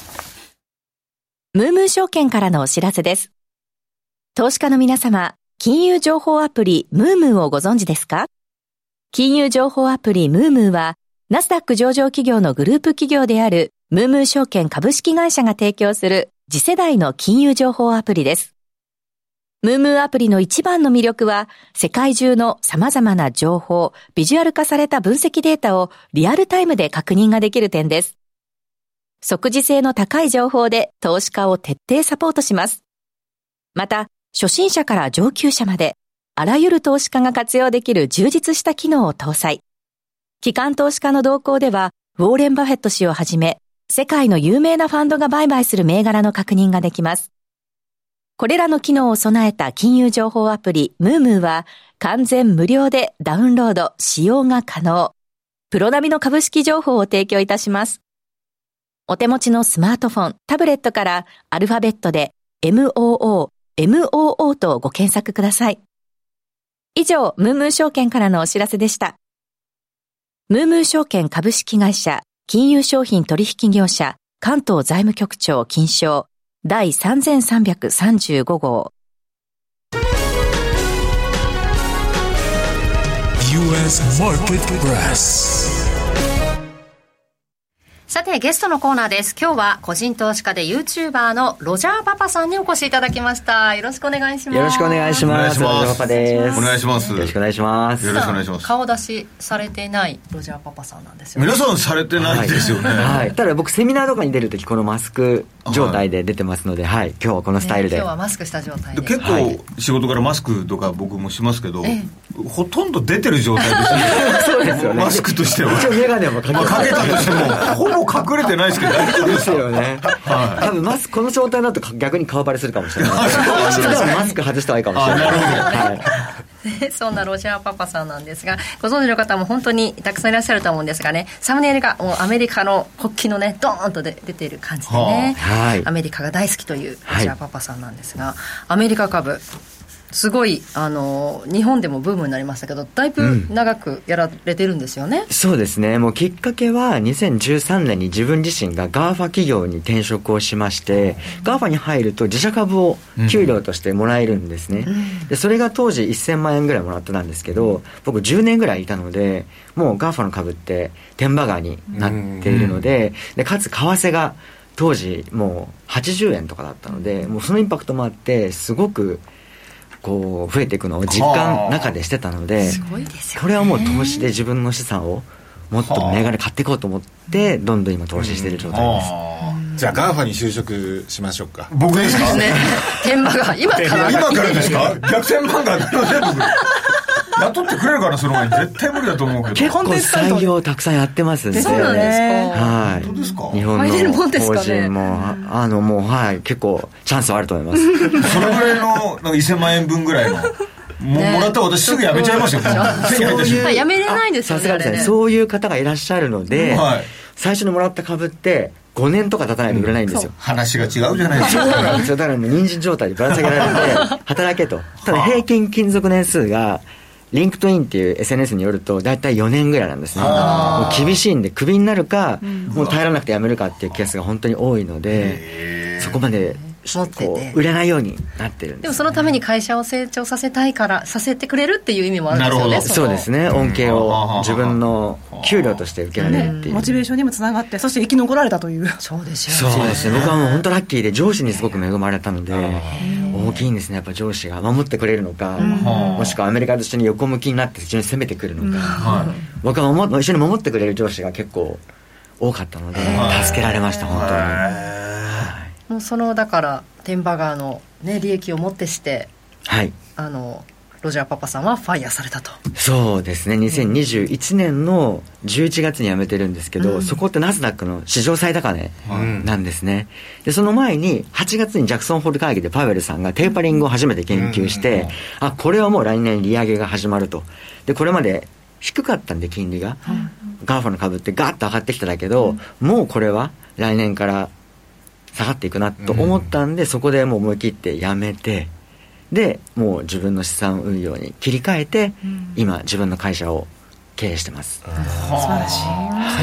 ムームー証券からのお知らせです。投資家の皆様、金融情報アプリムームーをご存知ですか？金融情報アプリムームーは、ナスダック上場企業のグループ企業であるムームー証券株式会社が提供する次世代の金融情報アプリです。ムームーアプリの一番の魅力は、世界中の様々な情報、ビジュアル化された分析データをリアルタイムで確認ができる点です。即時性の高い情報で投資家を徹底サポートします。また、初心者から上級者まで、あらゆる投資家が活用できる充実した機能を搭載。機関投資家の動向では、ウォーレン・バフェット氏をはじめ、世界の有名なファンドが売買する銘柄の確認ができます。これらの機能を備えた金融情報アプリ、ムームーは、完全無料でダウンロード、使用が可能。プロ並みの株式情報を提供いたします。お手持ちのスマートフォン、タブレットからアルファベットで MOO、MOO とご検索ください。以上、ムームー証券からのお知らせでした。ムームー証券株式会社、金融商品取引業者、関東財務局長金賞、第3335号。U.S. Market Press. さて、ゲストのコーナーです。今日は個人投資家で YouTuber のロジャーパパさんにお越しいただきました。よろしくお願いします。よろしくお願いします。お願いしますロジャーパパです。お願いしますよろしくお願いします。よろしくお願いします顔出しされていないロジャーパパさんなんですよ、皆さんされてないですよね、はい。ただ僕セミナーとかに出るときこのマスク状態で出てますので、はい。今日はこのスタイルで。ね今日はマスクした状態で。で結構仕事からマスクとか僕もしますけど、ほとんど出てる状態ですね そうですよね。マスクとしては一応メガネもかけまあ、かけたとしても ほぼ隠れてないですけど大丈夫でですすよね。多分マスク、この状態だと逆に顔バレするかもしれない。普段マスク外した方がいいかもしれない。はい。そんなロジャーパパさんなんですが、ご存知の方も本当にたくさんいらっしゃると思うんですがね、サムネイルがもうアメリカの国旗のね、ドーンとで出ている感じでね、ははいアメリカが大好きというロジャーパパさんなんですが、アメリカ株、すごい、あの、日本でもブームになりましたけど、だいぶ長くやられてるんですよね。そうですね。もうきっかけは2013年に自分自身が GAFA 企業に転職をしまして、GAFA に入ると自社株を給料としてもらえるんですね。で、それが当時1000万円ぐらいもらってたんですけど、僕10年ぐらいいたので、もう GAFA の株って天馬川になっているので、で、かつ為替が当時もう80円とかだったので、もうそのインパクトもあって、すごくこう増えていくのを実感中でしてたので、すごいですよね。これはもう投資で自分の資産をもっと銘柄買っていこうと思ってどんどん今投資している状態です、あじゃあ GAFA に就職しましょうか。ー僕ですか？ね、天馬が今から今からですか？逆転漫画僕雇ってくれるかなその前に。絶対無理だと思うけど。結構採用たくさんやってますんで。そうなんですか。はい。本当ですか？日本の法人も、ああのもうはい結構チャンスはあると思います。それぐらいのなんか1000万円分ぐらいのももらったら私すぐ辞めちゃいますよ。手に入った瞬間まあやめれないですよね。さすがですね。ね。そういう方がいらっしゃるので、はい。最初にもらった株って5年とか経たないと売れないんですよ、話が違うじゃないですそう。かなんですよ。だからもう人参状態でぶら下げられて、働けと。ただ平均勤続年数が、リンクトインっていう SNS によると、大体4年ぐらいなんですね。もう厳しいんで、クビになるか、もう耐えられなくて辞めるかっていうケースが本当に多いので、そこまで、持って売れないようになってるんです。でもそのために会社を成長させたいから、させてくれるっていう意味もあるんですよね。なるほどのそうですね。恩恵を自分の給料として受けられるっていう。モチベーションにもつながってそして生き残られたというそうですよね。そうですね僕はもう本当ラッキーで上司にすごく恵まれたので大きいんですね。やっぱ上司が守ってくれるのかもしくはアメリカと一緒に横向きになって一緒に攻めてくるのか。僕は守一緒に守ってくれる上司が結構多かったので助けられました本当に。もうそのだから天馬川の、ね、利益をもってしてはい。あのロジャーパパさんはファイヤーされたと。そうですね。2021年の11月に辞めてるんですけど、そこってナスダックの史上最高値なんですね、でその前に8月にジャクソンホール会議でパウエルさんがテーパリングを初めて研究して、あこれはもう来年利上げが始まると。でこれまで低かったんで金利が、ガーファの株ってガーッと上がってきただけど、もうこれは来年から下がっていくなと思ったんで、そこでもう思い切ってやめてでもう自分の資産運用に切り替えて、今自分の会社を経営してます。素晴らしい。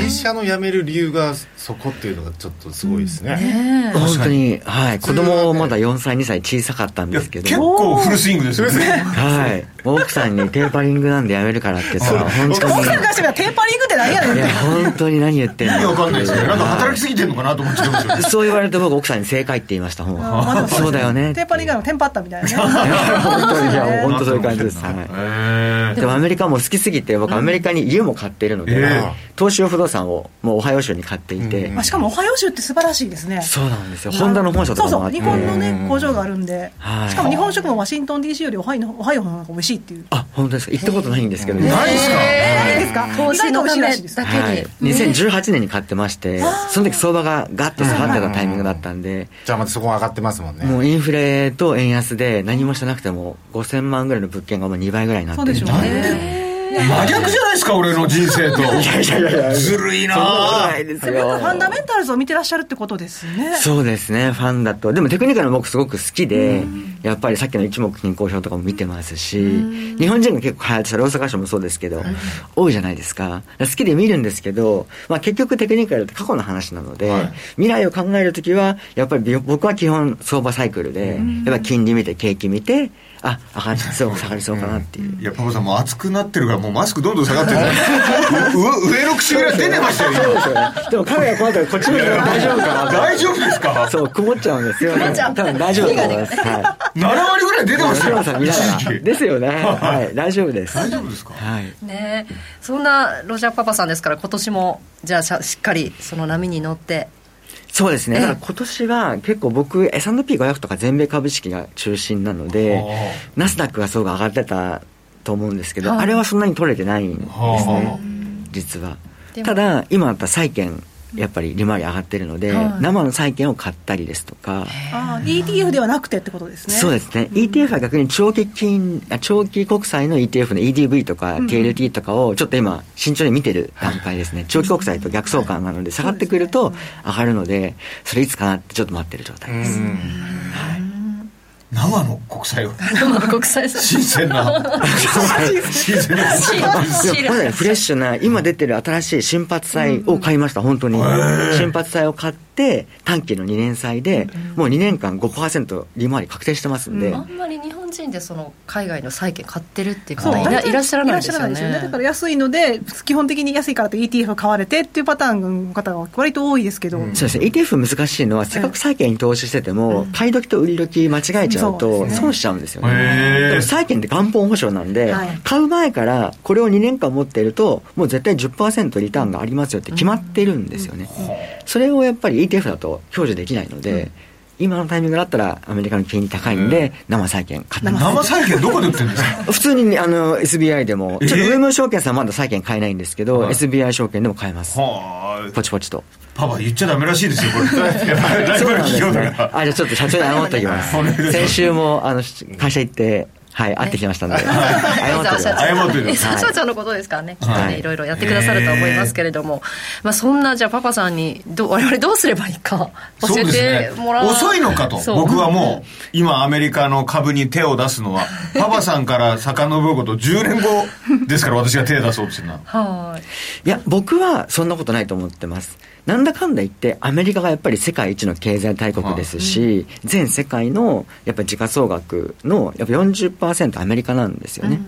会社の辞める理由がそこっていうのがちょっとすごいですね、本当にはい。子供まだ4歳2歳小さかったんですけど。結構フルスイングですよね。はい。奥さんにテーパリングなんでやめるからって言った。ら本当に。奥さんからしてテーパリングって何やねんいや本当に何言ってんの。意味わかんないですよね。なんか働きすぎてんのかなと思っちゃいますよそう言われて僕奥さんに正解って言いました。もう。そうだよね。テーパリングのテンパったみたいなね。本当に。いや本当そういう感じです、はい。へでもアメリカも好きすぎて僕アメリカに家も買っているので、ええ。投資用不動産をもうオハイオ州に買っていて、まあしかもオハイオ州って素晴らしいですね。そうなんですよ。ホンダの本社とかもあって。そうそう日本のね工場があるんで。はい。しかも日本食もワシントン DC よりオハイのオハイオの方が美味しいっていう。あ本当ですか。行ったことないんですけど、ないですか？ないですか？投資のためだけに、はい、2018年に買ってましてその時相場がガッと下がってたタイミングだったんで。じゃあまたそこ上がってますもんね。もうインフレと円安で何もしてなくても5000万ぐらいの物件がもう2倍ぐらいになってるそうでしょうね真逆じゃないですか俺の人生と。いやいやいやいや。ずるいなぁ。ないですファンダよメンタルズを見てらっしゃるってことですね。そうですねファンだと。でもテクニカルも僕すごく好きで、やっぱりさっきの一目均衡表とかも見てますし、日本人が結構流行ってた大阪市もそうですけど、多いじゃないですか。好きで見るんですけど、まあ、結局テクニカルって過去の話なので、はい。未来を考えるときはやっぱり僕は基本相場サイクルで、やっぱり金利見て景気見てあ上がりそう下がりそうかなっていう、いやパパさんもう熱くなってるからもうマスクどんどん下がってる。う上の唇が出てましたよ今。そうですよね。でもカメラこうやったらこっち見るから大丈夫かな大丈夫ですか？そう曇っちゃうんですよ多分大丈夫だと思いますはい。7割ぐらい出てましたよさん見ですよね。はい。大丈夫です。大丈夫ですか？はい。ね。そんなロジャーパパさんですから今年もじゃあしゃしっかりその波に乗ってそうですね、ええだから今年は結構僕 S&P500 とか全米株式が中心なのでナスダックがすごく上がってたと思うんですけど、はい。あれはそんなに取れてないんですね実は。ただ今だったら債券やっぱり利回り上がってるので、はい。生の債券を買ったりですとか、あー ETF ではなくてってことですね。そうですね、ETF は逆に長期金あ長期国債の ETF の EDV とか KLT とかをちょっと今慎重に見てる段階ですね、長期国債と逆相関なので下がってくると上がるのでそれいつかなってちょっと待ってる状態です、生の国債を。国際。新鮮な。新鮮な。フレッシュな今出てる新しい新発債を買いました本当に。新発債を買って短期の2年債でもう2年間5%利回り確定してますんで、あんまり日本人でその海外の債券買ってるっていう方いらいらっしゃらないですよいらっしゃらね。だから安いので基本的に安いからと ETF を買われてっていうパターンの方が割と多いですけど、そうですね。ETF 難しいのはせっかく債券に投資してても、買い時と売り時間違えちゃうと損しちゃうんですよね。へー。でも債券って元本保証なんで、はい。買う前からこれを2年間持っているともう絶対10%リターンがありますよって決まってるんですよね、それをやっぱり ETF だと享受できないので、今のタイミングだったらアメリカの金利高いんで、生債券買っ生債券どこで売ってるんですか？普通にあの SBI でも、ちょっと上村証券さんまだ債券買えないんですけど、はい。SBI 証券でも買えます。はポチポチと。パパ言っちゃダメらしいですよこれ。ライバル企業だから。あ、じゃあちょっと社長に謝っておきま。す。先週も、あの、会社行って、はい、会ってきましたんで、謝ってるえ社はい。長のことですからね、きっとはい。ね、いろいろやってくださると思いますけれども、まあ、そんな、じゃあ、パパさんにどう、我々どうすればいいか、教えてねもらう。遅いのかと。僕はもう今アメリカの株に手を出すのは パパさんから遡ること10年後ですから私が手を出そうとしてるのは。はい。いや、僕はそんなことないと思ってます。なんだかんだ言って、アメリカがやっぱり世界一の経済大国ですし、全世界のやっぱ時価総額のやっぱ40%アメリカなんですよね。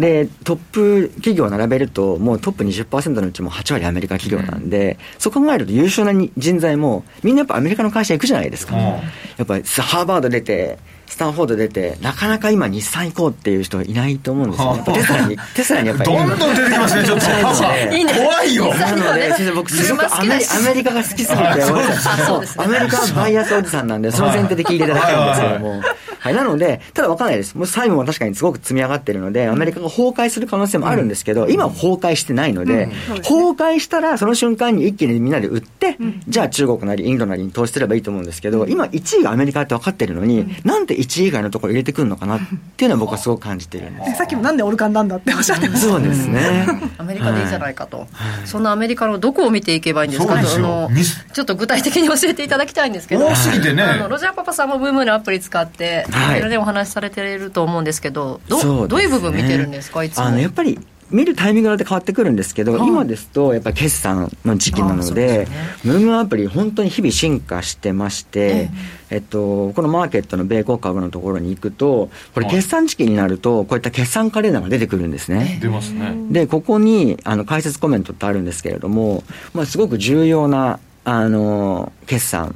で、トップ企業を並べると、もうトップ20%のうちも8割アメリカ企業なんで、そう考えると優秀なに人材も、みんなやっぱアメリカの会社行くじゃないですか。うん。やっぱりハーバード出て、スタンフォード出て、なかなか今日産行こうっていう人いないと思うんですよ。ね。テスラに、テスラにやっぱり。どんどん出てきますねちょっと。パパいいね怖いよ。なので、先生、僕、すごくアメリアメリカが好きすぎて、アメリカはバイアスおじさんなんで、その前提で聞いていただきたいんですけども。はい、なので、ただ分かんないです。もう債務も確かにすごく積み上がってるので、アメリカが崩壊する可能性もあるんですけど、今は崩壊してないので、崩壊したら、その瞬間に一気にみんなで売って、じゃあ中国なりインドなりに投資すればいいと思うんですけど、今1位がアメリカって分かってるのに、なんで1位以外のところ入れてくるのかなっていうのは僕はすごく感じてるんです。さっきもなんでオルカンなんだっておっしゃってました。そうですね。アメリカでいいじゃないかと、そんなアメリカのどこを見ていけばいいんですか？のちょっと具体的に教えていただきたいんですけど多すぎてね。あのロジャーパパさんもブームのアプリ使って、はい。いろいろねお話しされていると思うんですけどど,、そうね。どういう部分見てるんですか？いつも。あのやっぱり見るタイミングによって変わってくるんですけど、今ですと、やっぱり決算の時期なので、ムームアプリ、本当に日々進化してまして、えっと、このマーケットの米国株のところに行くと、これ、決算時期になると、こういった決算カレンダーが出てくるんですね。出ますね。で、ここに、あの、解説コメントってあるんですけれども、まあ、すごく重要な、あの、決算、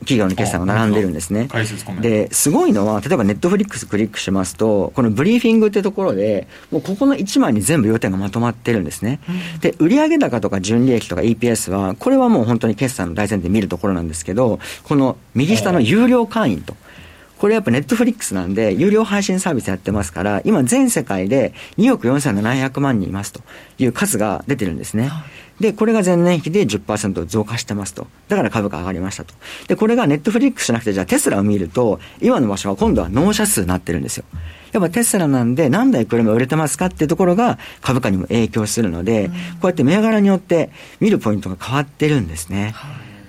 企業の決算が並んでるんですね。解説コメント。で、すごいのは、例えばネットフリックスクリックしますと、このブリーフィングってところで、もうここの1枚に全部要点がまとまってるんですね。で、売上高とか純利益とか EPS は、これはもう本当に決算の大前提で見るところなんですけど、この右下の有料会員と。これやっぱネットフリックスなんで、有料配信サービスやってますから、今全世界で2億4700万人いますという数が出てるんですね。で、これが前年比で10%増加してますと。だから株価上がりましたと。で、これがネットフリックスじゃなくて、じゃあテスラを見ると、今の場所は今度は納車数になってるんですよ。やっぱテスラなんで何台車売れてますかっていうところが株価にも影響するので、こうやって銘柄によって見るポイントが変わってるんですね。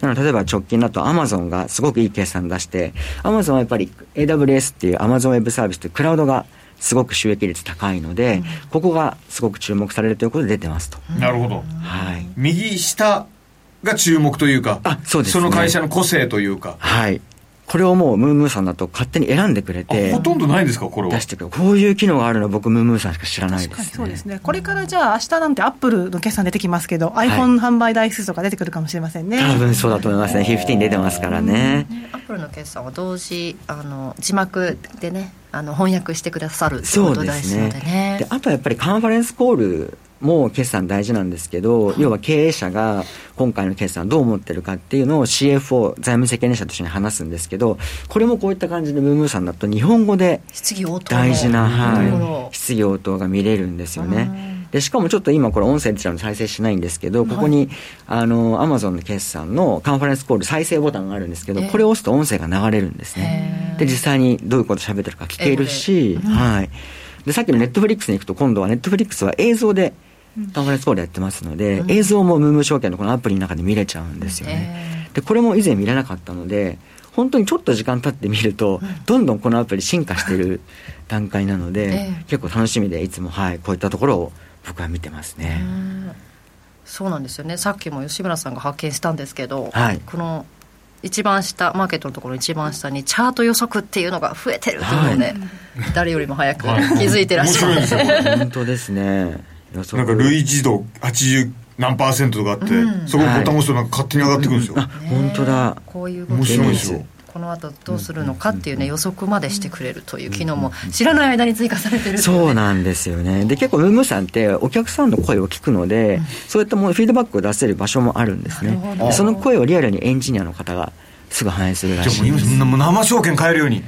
なので、例えば直近だとアマゾンがすごくいい決算出して、アマゾンはやっぱり AWS っていうアマゾンウェブサービスというクラウドがすごく収益率高いので、ここがすごく注目されるということで出てますと。なるほど。はい。右下が注目というか、あそうですねの会社の個性というか、はい。これをもうムームーさんだと勝手に選んでくれあてほ、とんどないんですか、これは？出。してくる。こういう機能があるの僕ムームーさんしか知らないです、ね。そうですね。これからじゃあ、明日なんてアップルの決算出てきますけど、iPhone 販売台数とか出てくるかもしれませんね。多分そうだと思いますね。15出てますからね。アップルの決算は同時あの字幕でねあの翻訳してくださるってそうことですですねのでねであとはやっぱりカンファレンスコールも決算大事なんですけど、要は経営者が今回の決算どう思ってるかっていうのを CFO 財務責任者と一緒に話すんですけどこれもこういった感じでムームーさんだと日本語で質疑応答。の大事な、はい、質疑応答が見れるんですよね。でしかもちょっと今これ音声でちゃんと再生しないんですけど、ここにあのアマゾンの決算のカンファレンスコール再生ボタンがあるんですけど、これを押すと音声が流れるんですね。で実際にどういうこと喋ってるか聞けるし、はい。でさっきのネットフリックスに行くと今度はネットフリックスは映像でカンファレンスコールやってますので、映像もムームー証券のこのアプリの中で見れちゃうんですよね。でこれも以前見れなかったので本当にちょっと時間経ってみると、どんどんこのアプリ進化してる段階なので、ええ。結構楽しみでいつもはいこういったところを僕は見てますね、そうなんですよね。さっきも吉村さんが発見したんですけど、はい。この一番下マーケットのところの一番下にチャート予測っていうのが増えてるっていうのをね、誰よりも早く気づいてらっしゃる、面白いんですよ。本当ですねなんか類似度80何パーセントとかあって、そこボタン押すとなんか勝手に上がってくるんですよ。あ本当だ。こういう動面き白いですよ。この後どうするのかっていうね予測までしてくれるという機能も知らない間に追加されてるそうなんですよね。で結構ムームーさんってお客さんの声を聞くので、そういったものフィードバックを出せる場所もあるんですね。その声をリアルにエンジニアの方がすぐ反映するらじゃあもうしいです今もう生証券買えるように。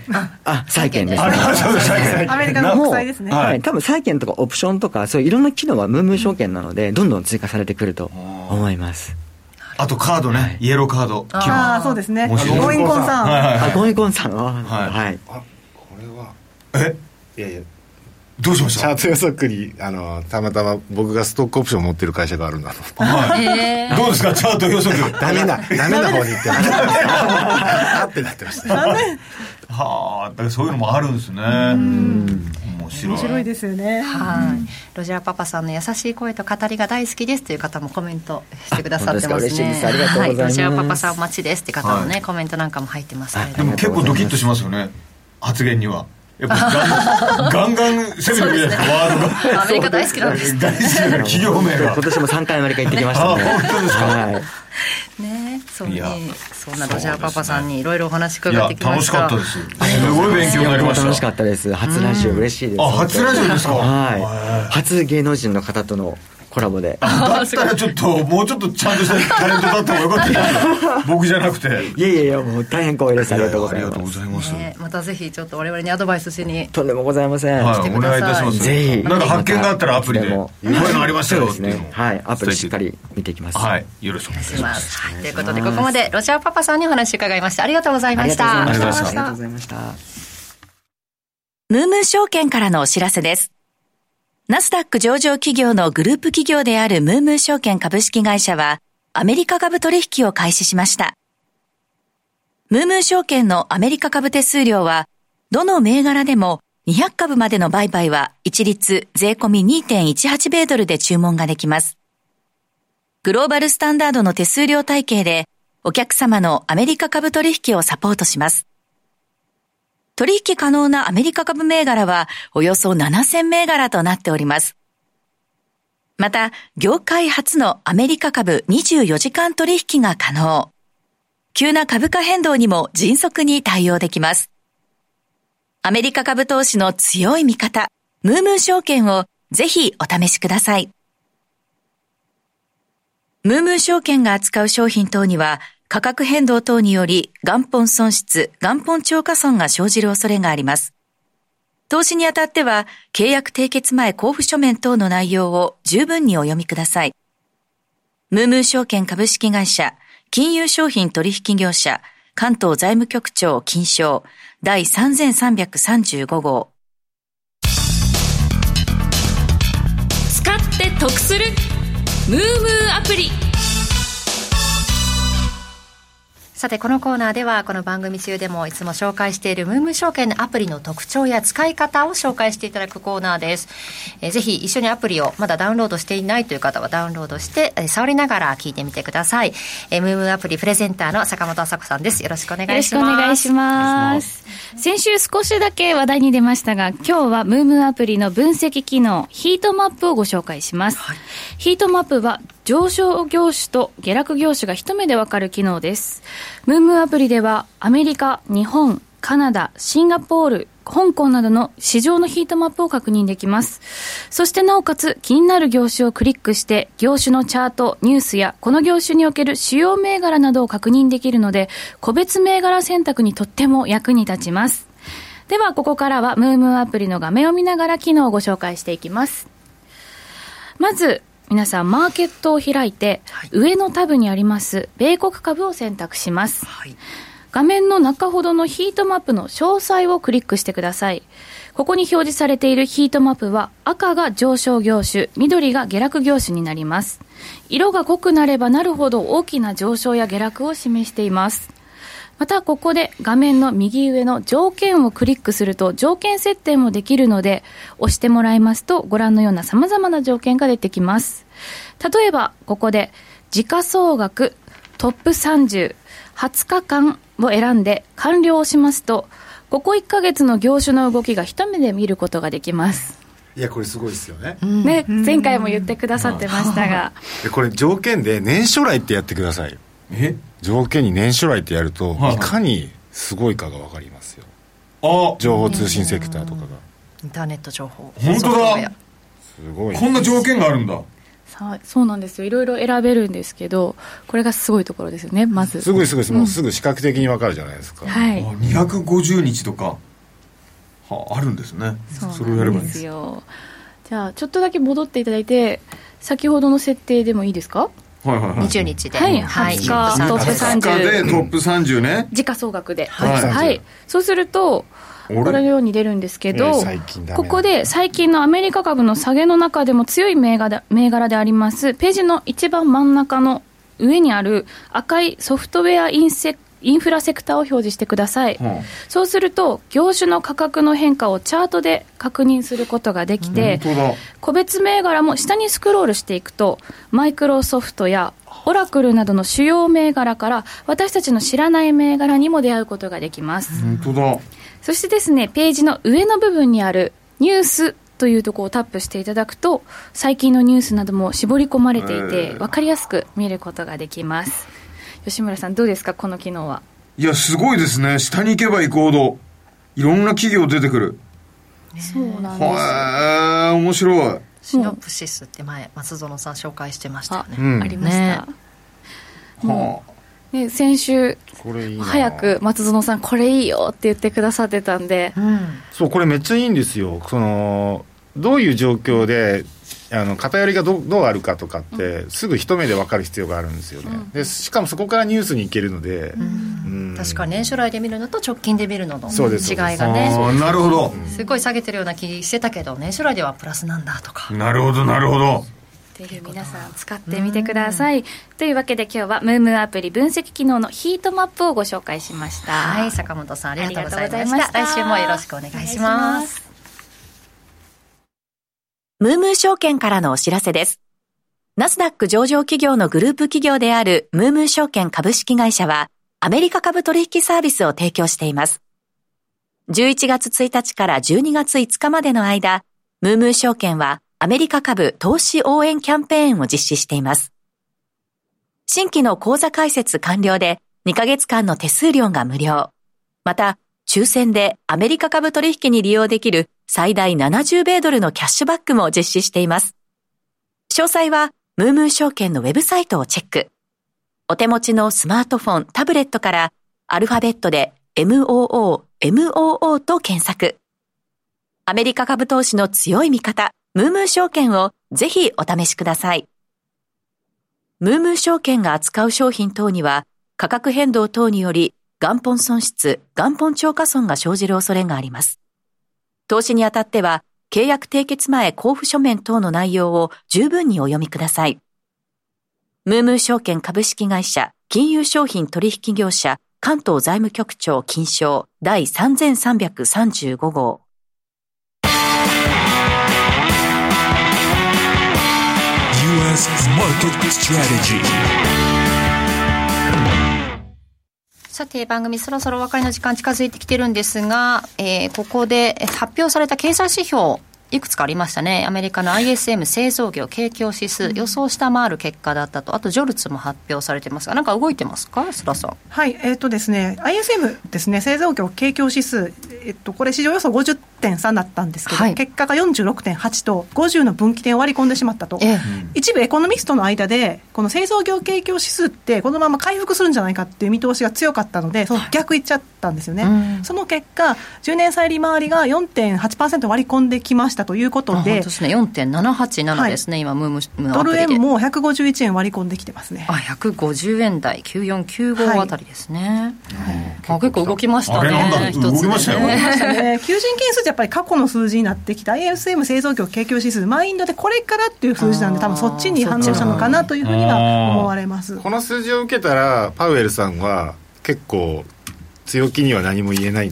あ債券ですね。あそうです債券。アメリカの国債ですね。はい。はい、多分債券とかオプションとかそういういろんな機能はムームー証券なのでどんどん追加されてくると思います。あとカードね、イエローカード。ああ、そうですね。ゴーインコンさん。はいはいあゴイコンさん。ははい。はい。あこれは。え？いやいやどうしました？チャート予測にあのたまたま僕がストックオプションを持ってる会社があるんだと。はい。どうですか、チャート予測。ダメなダメな方に行ってましたあってなってましたはあ、だからそういうのもあるんですね。面白い。面白いですよね。はい、ロジャーパパさんの優しい声と語りが大好きですという方もコメントしてくださってますね。です。ありがとうございます。はロジャーパパさんお待ちですって方もね、はい。コメントなんかも入ってますけれでども。も結構ドキッとしますよね、発言には。やっぱガン ガンガン攻めてくるじゃないですか、ワードが。アメリカ大好きなんです。大好きだから企業名が。今。年も3回アメリカ行ってきましたね。あ本当ですか？はい。ねそうねそんなロジャーパパさんにいろいろお話伺ってきま楽ししたかったです。すごい勉強になりました。楽しかったです。初ラジオ嬉しいです。あ、初ラジオですか？はい。初芸能人の方とのコラボで。だったらちょっと、もうちょっとちゃんとしたタレントだった方がよかった僕じゃなくて。いやいやいやもう大変光栄です。ありがとうございありがとうますございます。ねまたぜひちょっと我々にアドバイスしに。とんでもございません、はい、お願いいたします。ぜひ。なんか発見があったらアプリで、こういうのありましたよですね。はい。アプリしっかり見ていきます。はい、よろしくお願いしま。す。す、はい、ということでここまでロジャーパパさんにお話伺いました。ありがとうございました。ありがとうございました。ありがとうありがとうございました。ムームー証券からのお知らせです。ナスダック上場企業のグループ企業であるムームー証券株式会社は、アメリカ株取引を開始しました。ムームー証券のアメリカ株手数料は、どの銘柄でも200株までの売買は一律税込2.18米ドルで注文ができます。グローバルスタンダードの手数料体系でお客様のアメリカ株取引をサポートします。取引可能なアメリカ株銘柄はおよそ7000銘柄となっております。また、業界初のアメリカ株24時間取引が可能。急な株価変動にも迅速に対応できます。アメリカ株投資の強い味方、ムームー証券をぜひお試しください。ムームー証券が扱う商品等には価格変動等により元本損失、元本超過損が生じる恐れがあります。投資にあたっては、契約締結前交付書面等の内容を十分にお読みください。ムームー証券株式会社、金融商品取引業者、関東財務局長金賞、第3335号。使って得するムームーアプリさて、このコーナーでは、この番組中でもいつも紹介しているムーム証券のアプリの特徴や使い方を紹介していただくコーナーです。えー、ぜひ一緒にアプリをまだダウンロードしていないという方はダウンロードして、えー、触りながら聞いてみてください。えー、ムームアプリプレゼンターの坂本麻子さんです。よろしくお願いします。よろしくお願いします。先週少しだけ話題に出ましたが、今日はムームアプリの分析機能、ヒートマップをご紹介します。はい、ヒートマップは上昇業種と下落業種が一目でわかる機能です。ムームアプリではアメリカ、日本、カナダ、シンガポール、香港などの市場のヒートマップを確認できます。そしてなおかつ気になる業種をクリックして業種のチャート、ニュースやこの業種における主要銘柄などを確認できるので個別銘柄選択にとっても役に立ちます。ではここからはムームーアプリの画面を見ながら機能をご紹介していきます。まず皆さんマーケットを開いて、はい、上のタブにあります米国株を選択します、はい、画面の中ほどのヒートマップの詳細をクリックしてください。ここに表示されているヒートマップは赤が上昇業種緑が下落業種になります。色が濃くなればなるほど大きな上昇や下落を示していますまたここで画面の右上の条件をクリックすると条件設定もできるので押してもらいますとご覧のような様々な条件が出てきます。例えばここで時価総額トップ30、20日間を選んで完了をしますとここ1ヶ月の業種の動きが一目で見ることができます。いやこれすごいですよね。ね、前回も言ってくださってましたが。これ条件で年初来ってやってください。え？条件に年初来ってやると、い、かにすごいかが分かりますよ。あ。情報通信セクターとかが。インターネット情報。本当だ。すごいこんな条件があるんだ。そうなんですよ。いろいろ選べるんですけどこれがすごいところですよねまず。すごいすごい、うん、もうすぐ視覚的に分かるじゃないですか、はい、250日とかはあるんですね。それをやればいいんです。よじゃあちょっとだけ戻っていただいて先ほどの設定でもいいですか？はいはいはい、20日で、はい、20日、トップ30でトップ30ね。時価総額で、はい、はい、そうするとこのように出るんですけど、ここで最近のアメリカ株の下げの中でも強い銘柄銘柄でありますページの一番真ん中の上にある赤いソフトウェアインセインフラセクターを表示してください、うん、そうすると業種の価格の変化をチャートで確認することができて個別銘柄も下にスクロールしていくとマイクロソフトやオラクルなどの主要銘柄から私たちの知らない銘柄にも出会うことができます。本当だ。そしてですねページの上の部分にあるニュースというところをタップしていただくと最近のニュースなども絞り込まれていて分かりやすく見ることができます吉村さんどうですかこの機能は？いやすごいですね。下に行けば行くほどいろんな企業出てくる。そうなんです。へえ面白い。シノプシスって前松園さん紹介してましたよね。あうん、ありました、ね、ね、先週早く松園さんこれいいよって言ってくださってたんで、うん、そうこれめっちゃいいんですよ。そのどういう状況であの偏りがどどうあるかとかって、すぐ一目で分かる必要があるんですよね、うん、でしかもそこからニュースに行けるので、確か年初来で見るのと直近で見るのの違いがね。なるほど。すごい下げてるような気してたけど年初来ではプラスなんだとか。なるほどなるほど。ぜひ皆さん使ってみてください。というわけで今日はムームアプリ分析機能のヒートマップをご紹介しました。はい、坂本さんありがとうございました。来週もよろしくお願いします。ムームー証券からのお知らせです。ナスダック上場企業のグループ企業であるムームー証券株式会社は、アメリカ株取引サービスを提供しています。11月1日から12月5日までの間、ムームー証券はアメリカ株投資応援キャンペーンを実施しています。新規の口座開設完了で2ヶ月間の手数料が無料。また、抽選でアメリカ株取引に利用できる最大70米ドルのキャッシュバックも実施しています。詳細は、ムームー証券のウェブサイトをチェック。お手持ちのスマートフォン、タブレットから、アルファベットで MOO、MOO と検索。アメリカ株投資の強い味方、ムームー証券をぜひお試しください。ムームー証券が扱う商品等には、価格変動等により元本損失、元本超過損が生じる恐れがあります。投資にあたっては、契約締結前交付書面等の内容を十分にお読みください。ムームー証券株式会社、金融商品取引業者、関東財務局長金賞第3335号。US Market Strategy さて、番組そろそろお別れの時間近づいてきてるんですが、えー、ここで発表された経済指標、いくつかありましたね。アメリカの ISM 製造業景況指数、予想下回る結果だったと、あとジョルツも発表されてますが、なんか動いてますか、須田さん。はい、えっ、ー、とですね、ISM ですね、製造業景況指数、えっと、これ、市場予想50.3だったんですけど、はい、結果が46.8と、50の分岐点を割り込んでしまったと、ええ、一部エコノミストの間で、この製造業景況指数って、このまま回復するんじゃないかっていう見通しが強かったので、その逆いっちゃったんですよね。はい、その結果、10年債利回りが4.8%割り込んできましたということで、ですね、4.787ですね、はい、今ムーム、ムードル円も151円割り込んできてますね。あ、150円台、9495あたりですね。はい、あ結構動きましたね、一つ、ね。動きましたよ。ね、求人件数ってやっぱり過去の数字になってきた、ISM 製造業景況指数、マインドでこれからっていう数字なんで、多分そっちに反応したのかなというふうには思われます。この数字を受けたら、パウエルさんは結構、強気には何も言えない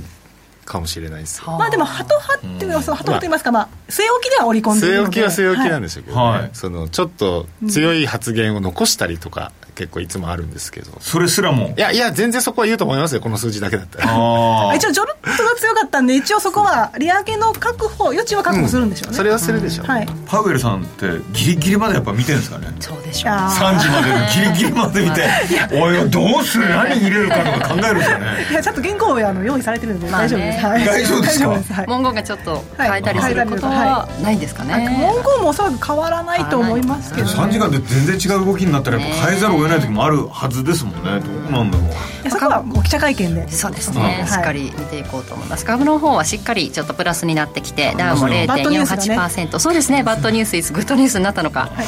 かもしれないですまあでも、ハト派っていうのは、ハト派といいますか、まあ、据え置きでは織り込んで据え置きは据え置きなんですよけどね、はい、そのちょっと強い発言を残したりとか、結構いつもあるんですけど。それすらも。いやいや全然そこは言うと思いますよこの数字だけだったら。一応ジョルットが強かったん。で一応そこは利上げの確保余地は確保するんでしょうね、うん、それはするでしょう、はい、パウエルさんってギリギリまでやっぱ見てるんですかね。そうでしょう。3時までの ギリギリまで見て。おいどうする？何入れるかとか考えるんですかね。いやちょっと原稿あの用意されてるんで大丈夫です、まあね、大丈夫ですか？文言がちょっと変えたりすることはない。んですかね、はい、文言もおそらく変わらないと思いますけど、ね、3時間で全然違う動きになったらやっぱ変えざるを得ない時もあるはずですもんね。どうなんだろう。そこはもう記者会見で。そうですね、しっかり見ていこうと思います。株の方はしっかりちょっとプラスになってきてダウも0.48%、ね、そうですね。バッドニュースイズグッドニュースになったのか、は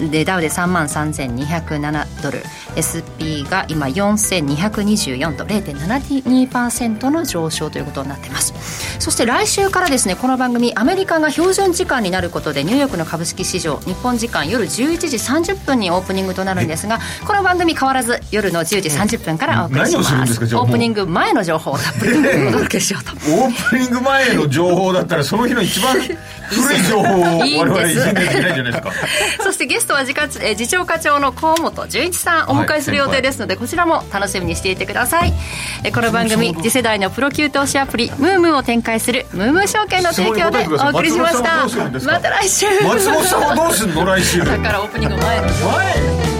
い、でダウで3万3207ドル。SP が今4224と0.72%の上昇ということになっています。そして来週からですねこの番組アメリカが標準時間になることでニューヨークの株式市場日本時間夜11時30分にオープニングとなるんですがこの番組変わらず夜の10時30分からお送りします,、オープニング前の情報をたっぷりお届けしようと。オープニング前の情報だったらその日の一番 古い情報を我々いじんないけないじゃないですか。そしてゲストは次え次長課長の河本純一さんお迎えする予定ですので、こちらも楽しみにしていてください。えこの番組次世代のプロ級投資アプリムームーを展開するムームー証券の提供でお送りしました。また来週。松本さんはどうすんの？来週。だからオープニング前の前